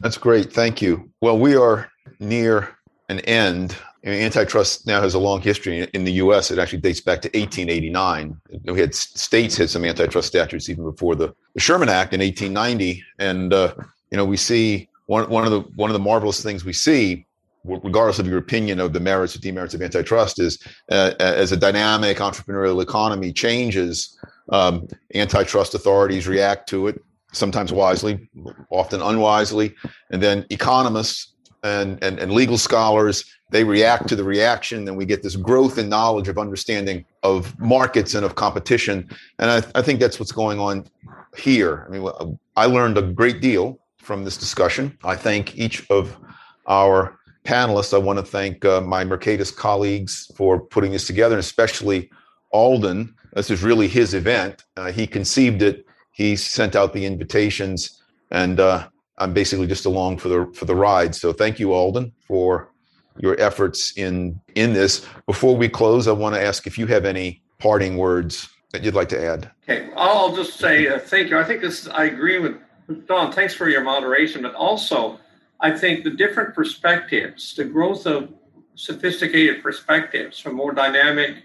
That's great. Thank you. Well, we are near an end. Antitrust now has a long history in the U.S. It actually dates back to 1889. We had states had some antitrust statutes even before the, Sherman Act in 1890, and uh, you know we see one one of the one of the marvelous things we see regardless of your opinion of the merits or demerits of antitrust, is uh, as a dynamic entrepreneurial economy changes, um, antitrust authorities react to it, sometimes wisely, often unwisely, and then economists and, and, and legal scholars they react to the reaction, and we get this growth in knowledge of understanding of markets and of competition. And I, I think that's what's going on here. I mean, I learned a great deal from this discussion. I thank each of our panelists. I want to thank uh, my Mercatus colleagues for putting this together, and especially Alden. This is really his event. Uh, he conceived it. He sent out the invitations, and uh, I'm basically just along for the for the ride. So thank you, Alden, for your efforts in in this. Before we close, I want to ask if you have any parting words that you'd like to add. Okay, I'll just say uh, thank you. I think this. I agree with, with Don. Thanks for your moderation, but also I think the different perspectives, the growth of sophisticated perspectives from more dynamic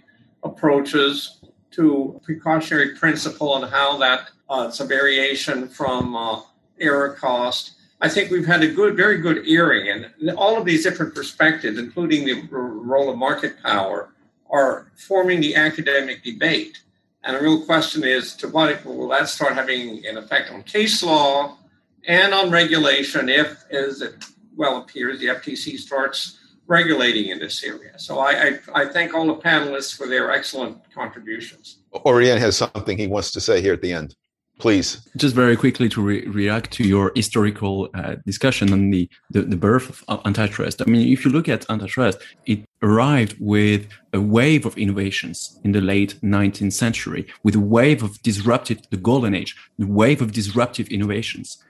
approaches to precautionary principle and how that uh, it's a variation from uh, error cost. I think we've had a good, very good earring, and all of these different perspectives, including the role of market power, are forming the academic debate. And the real question is to what will that start having an effect on case law and on regulation if, as it well appears, the FTC starts regulating in this area. So I, I, I, thank all the panelists for their excellent contributions. Aurélien has something he wants to say here at the end. Please. Just very quickly to re- react to your historical uh, discussion on the, the, the, birth of antitrust. I mean, if you look at antitrust, it arrived with a wave of innovations in the late 19th century, with a wave of disruptive, the golden age, the wave of disruptive innovations.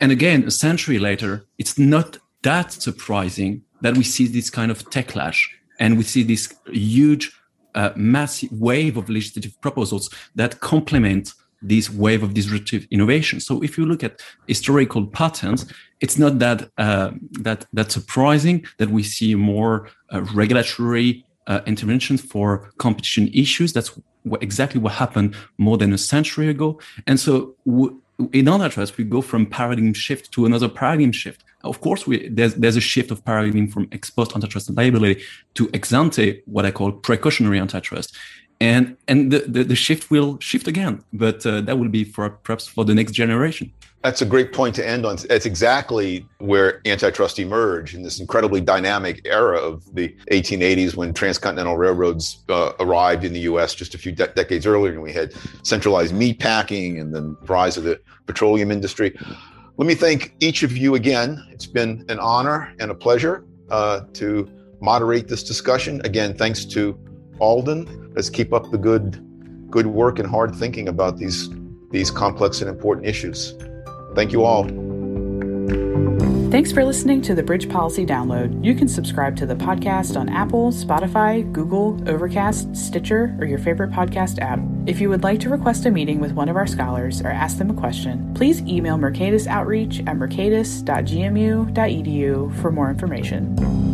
And again, a century later, it's not that surprising that we see this kind of techlash and we see this huge, uh, massive wave of legislative proposals that complement this wave of disruptive innovation. So if you look at historical patterns, it's not that uh, that that surprising that we see more uh, regulatory uh, interventions for competition issues. That's exactly what happened more than a century ago. And so w- in antitrust, we go from paradigm shift to another paradigm shift. Of course, we, there's, there's a shift of paradigm from ex post antitrust liability to ex ante, what I call precautionary antitrust and and the, the, the, shift will shift again but uh, that will be for perhaps for the next generation. That's a great point to end on. It's exactly where antitrust emerged in this incredibly dynamic era of the 1880s when transcontinental railroads uh, arrived in the us just a few de- decades earlier and we had centralized meat packing and then rise of the petroleum industry. Let me thank each of you again. It's been an honor and a pleasure uh, to moderate this discussion. Again thanks to Alden. Let's keep up the good good work and hard thinking about these these complex and important issues. Thank you all. Thanks for listening to the Bridge Policy Download. You can subscribe to the podcast on Apple, Spotify, Google, Overcast, Stitcher, or your favorite podcast app. If you would like to request a meeting with one of our scholars or ask them a question, please email Mercatus Outreach at mercatus.gmu.edu for more information.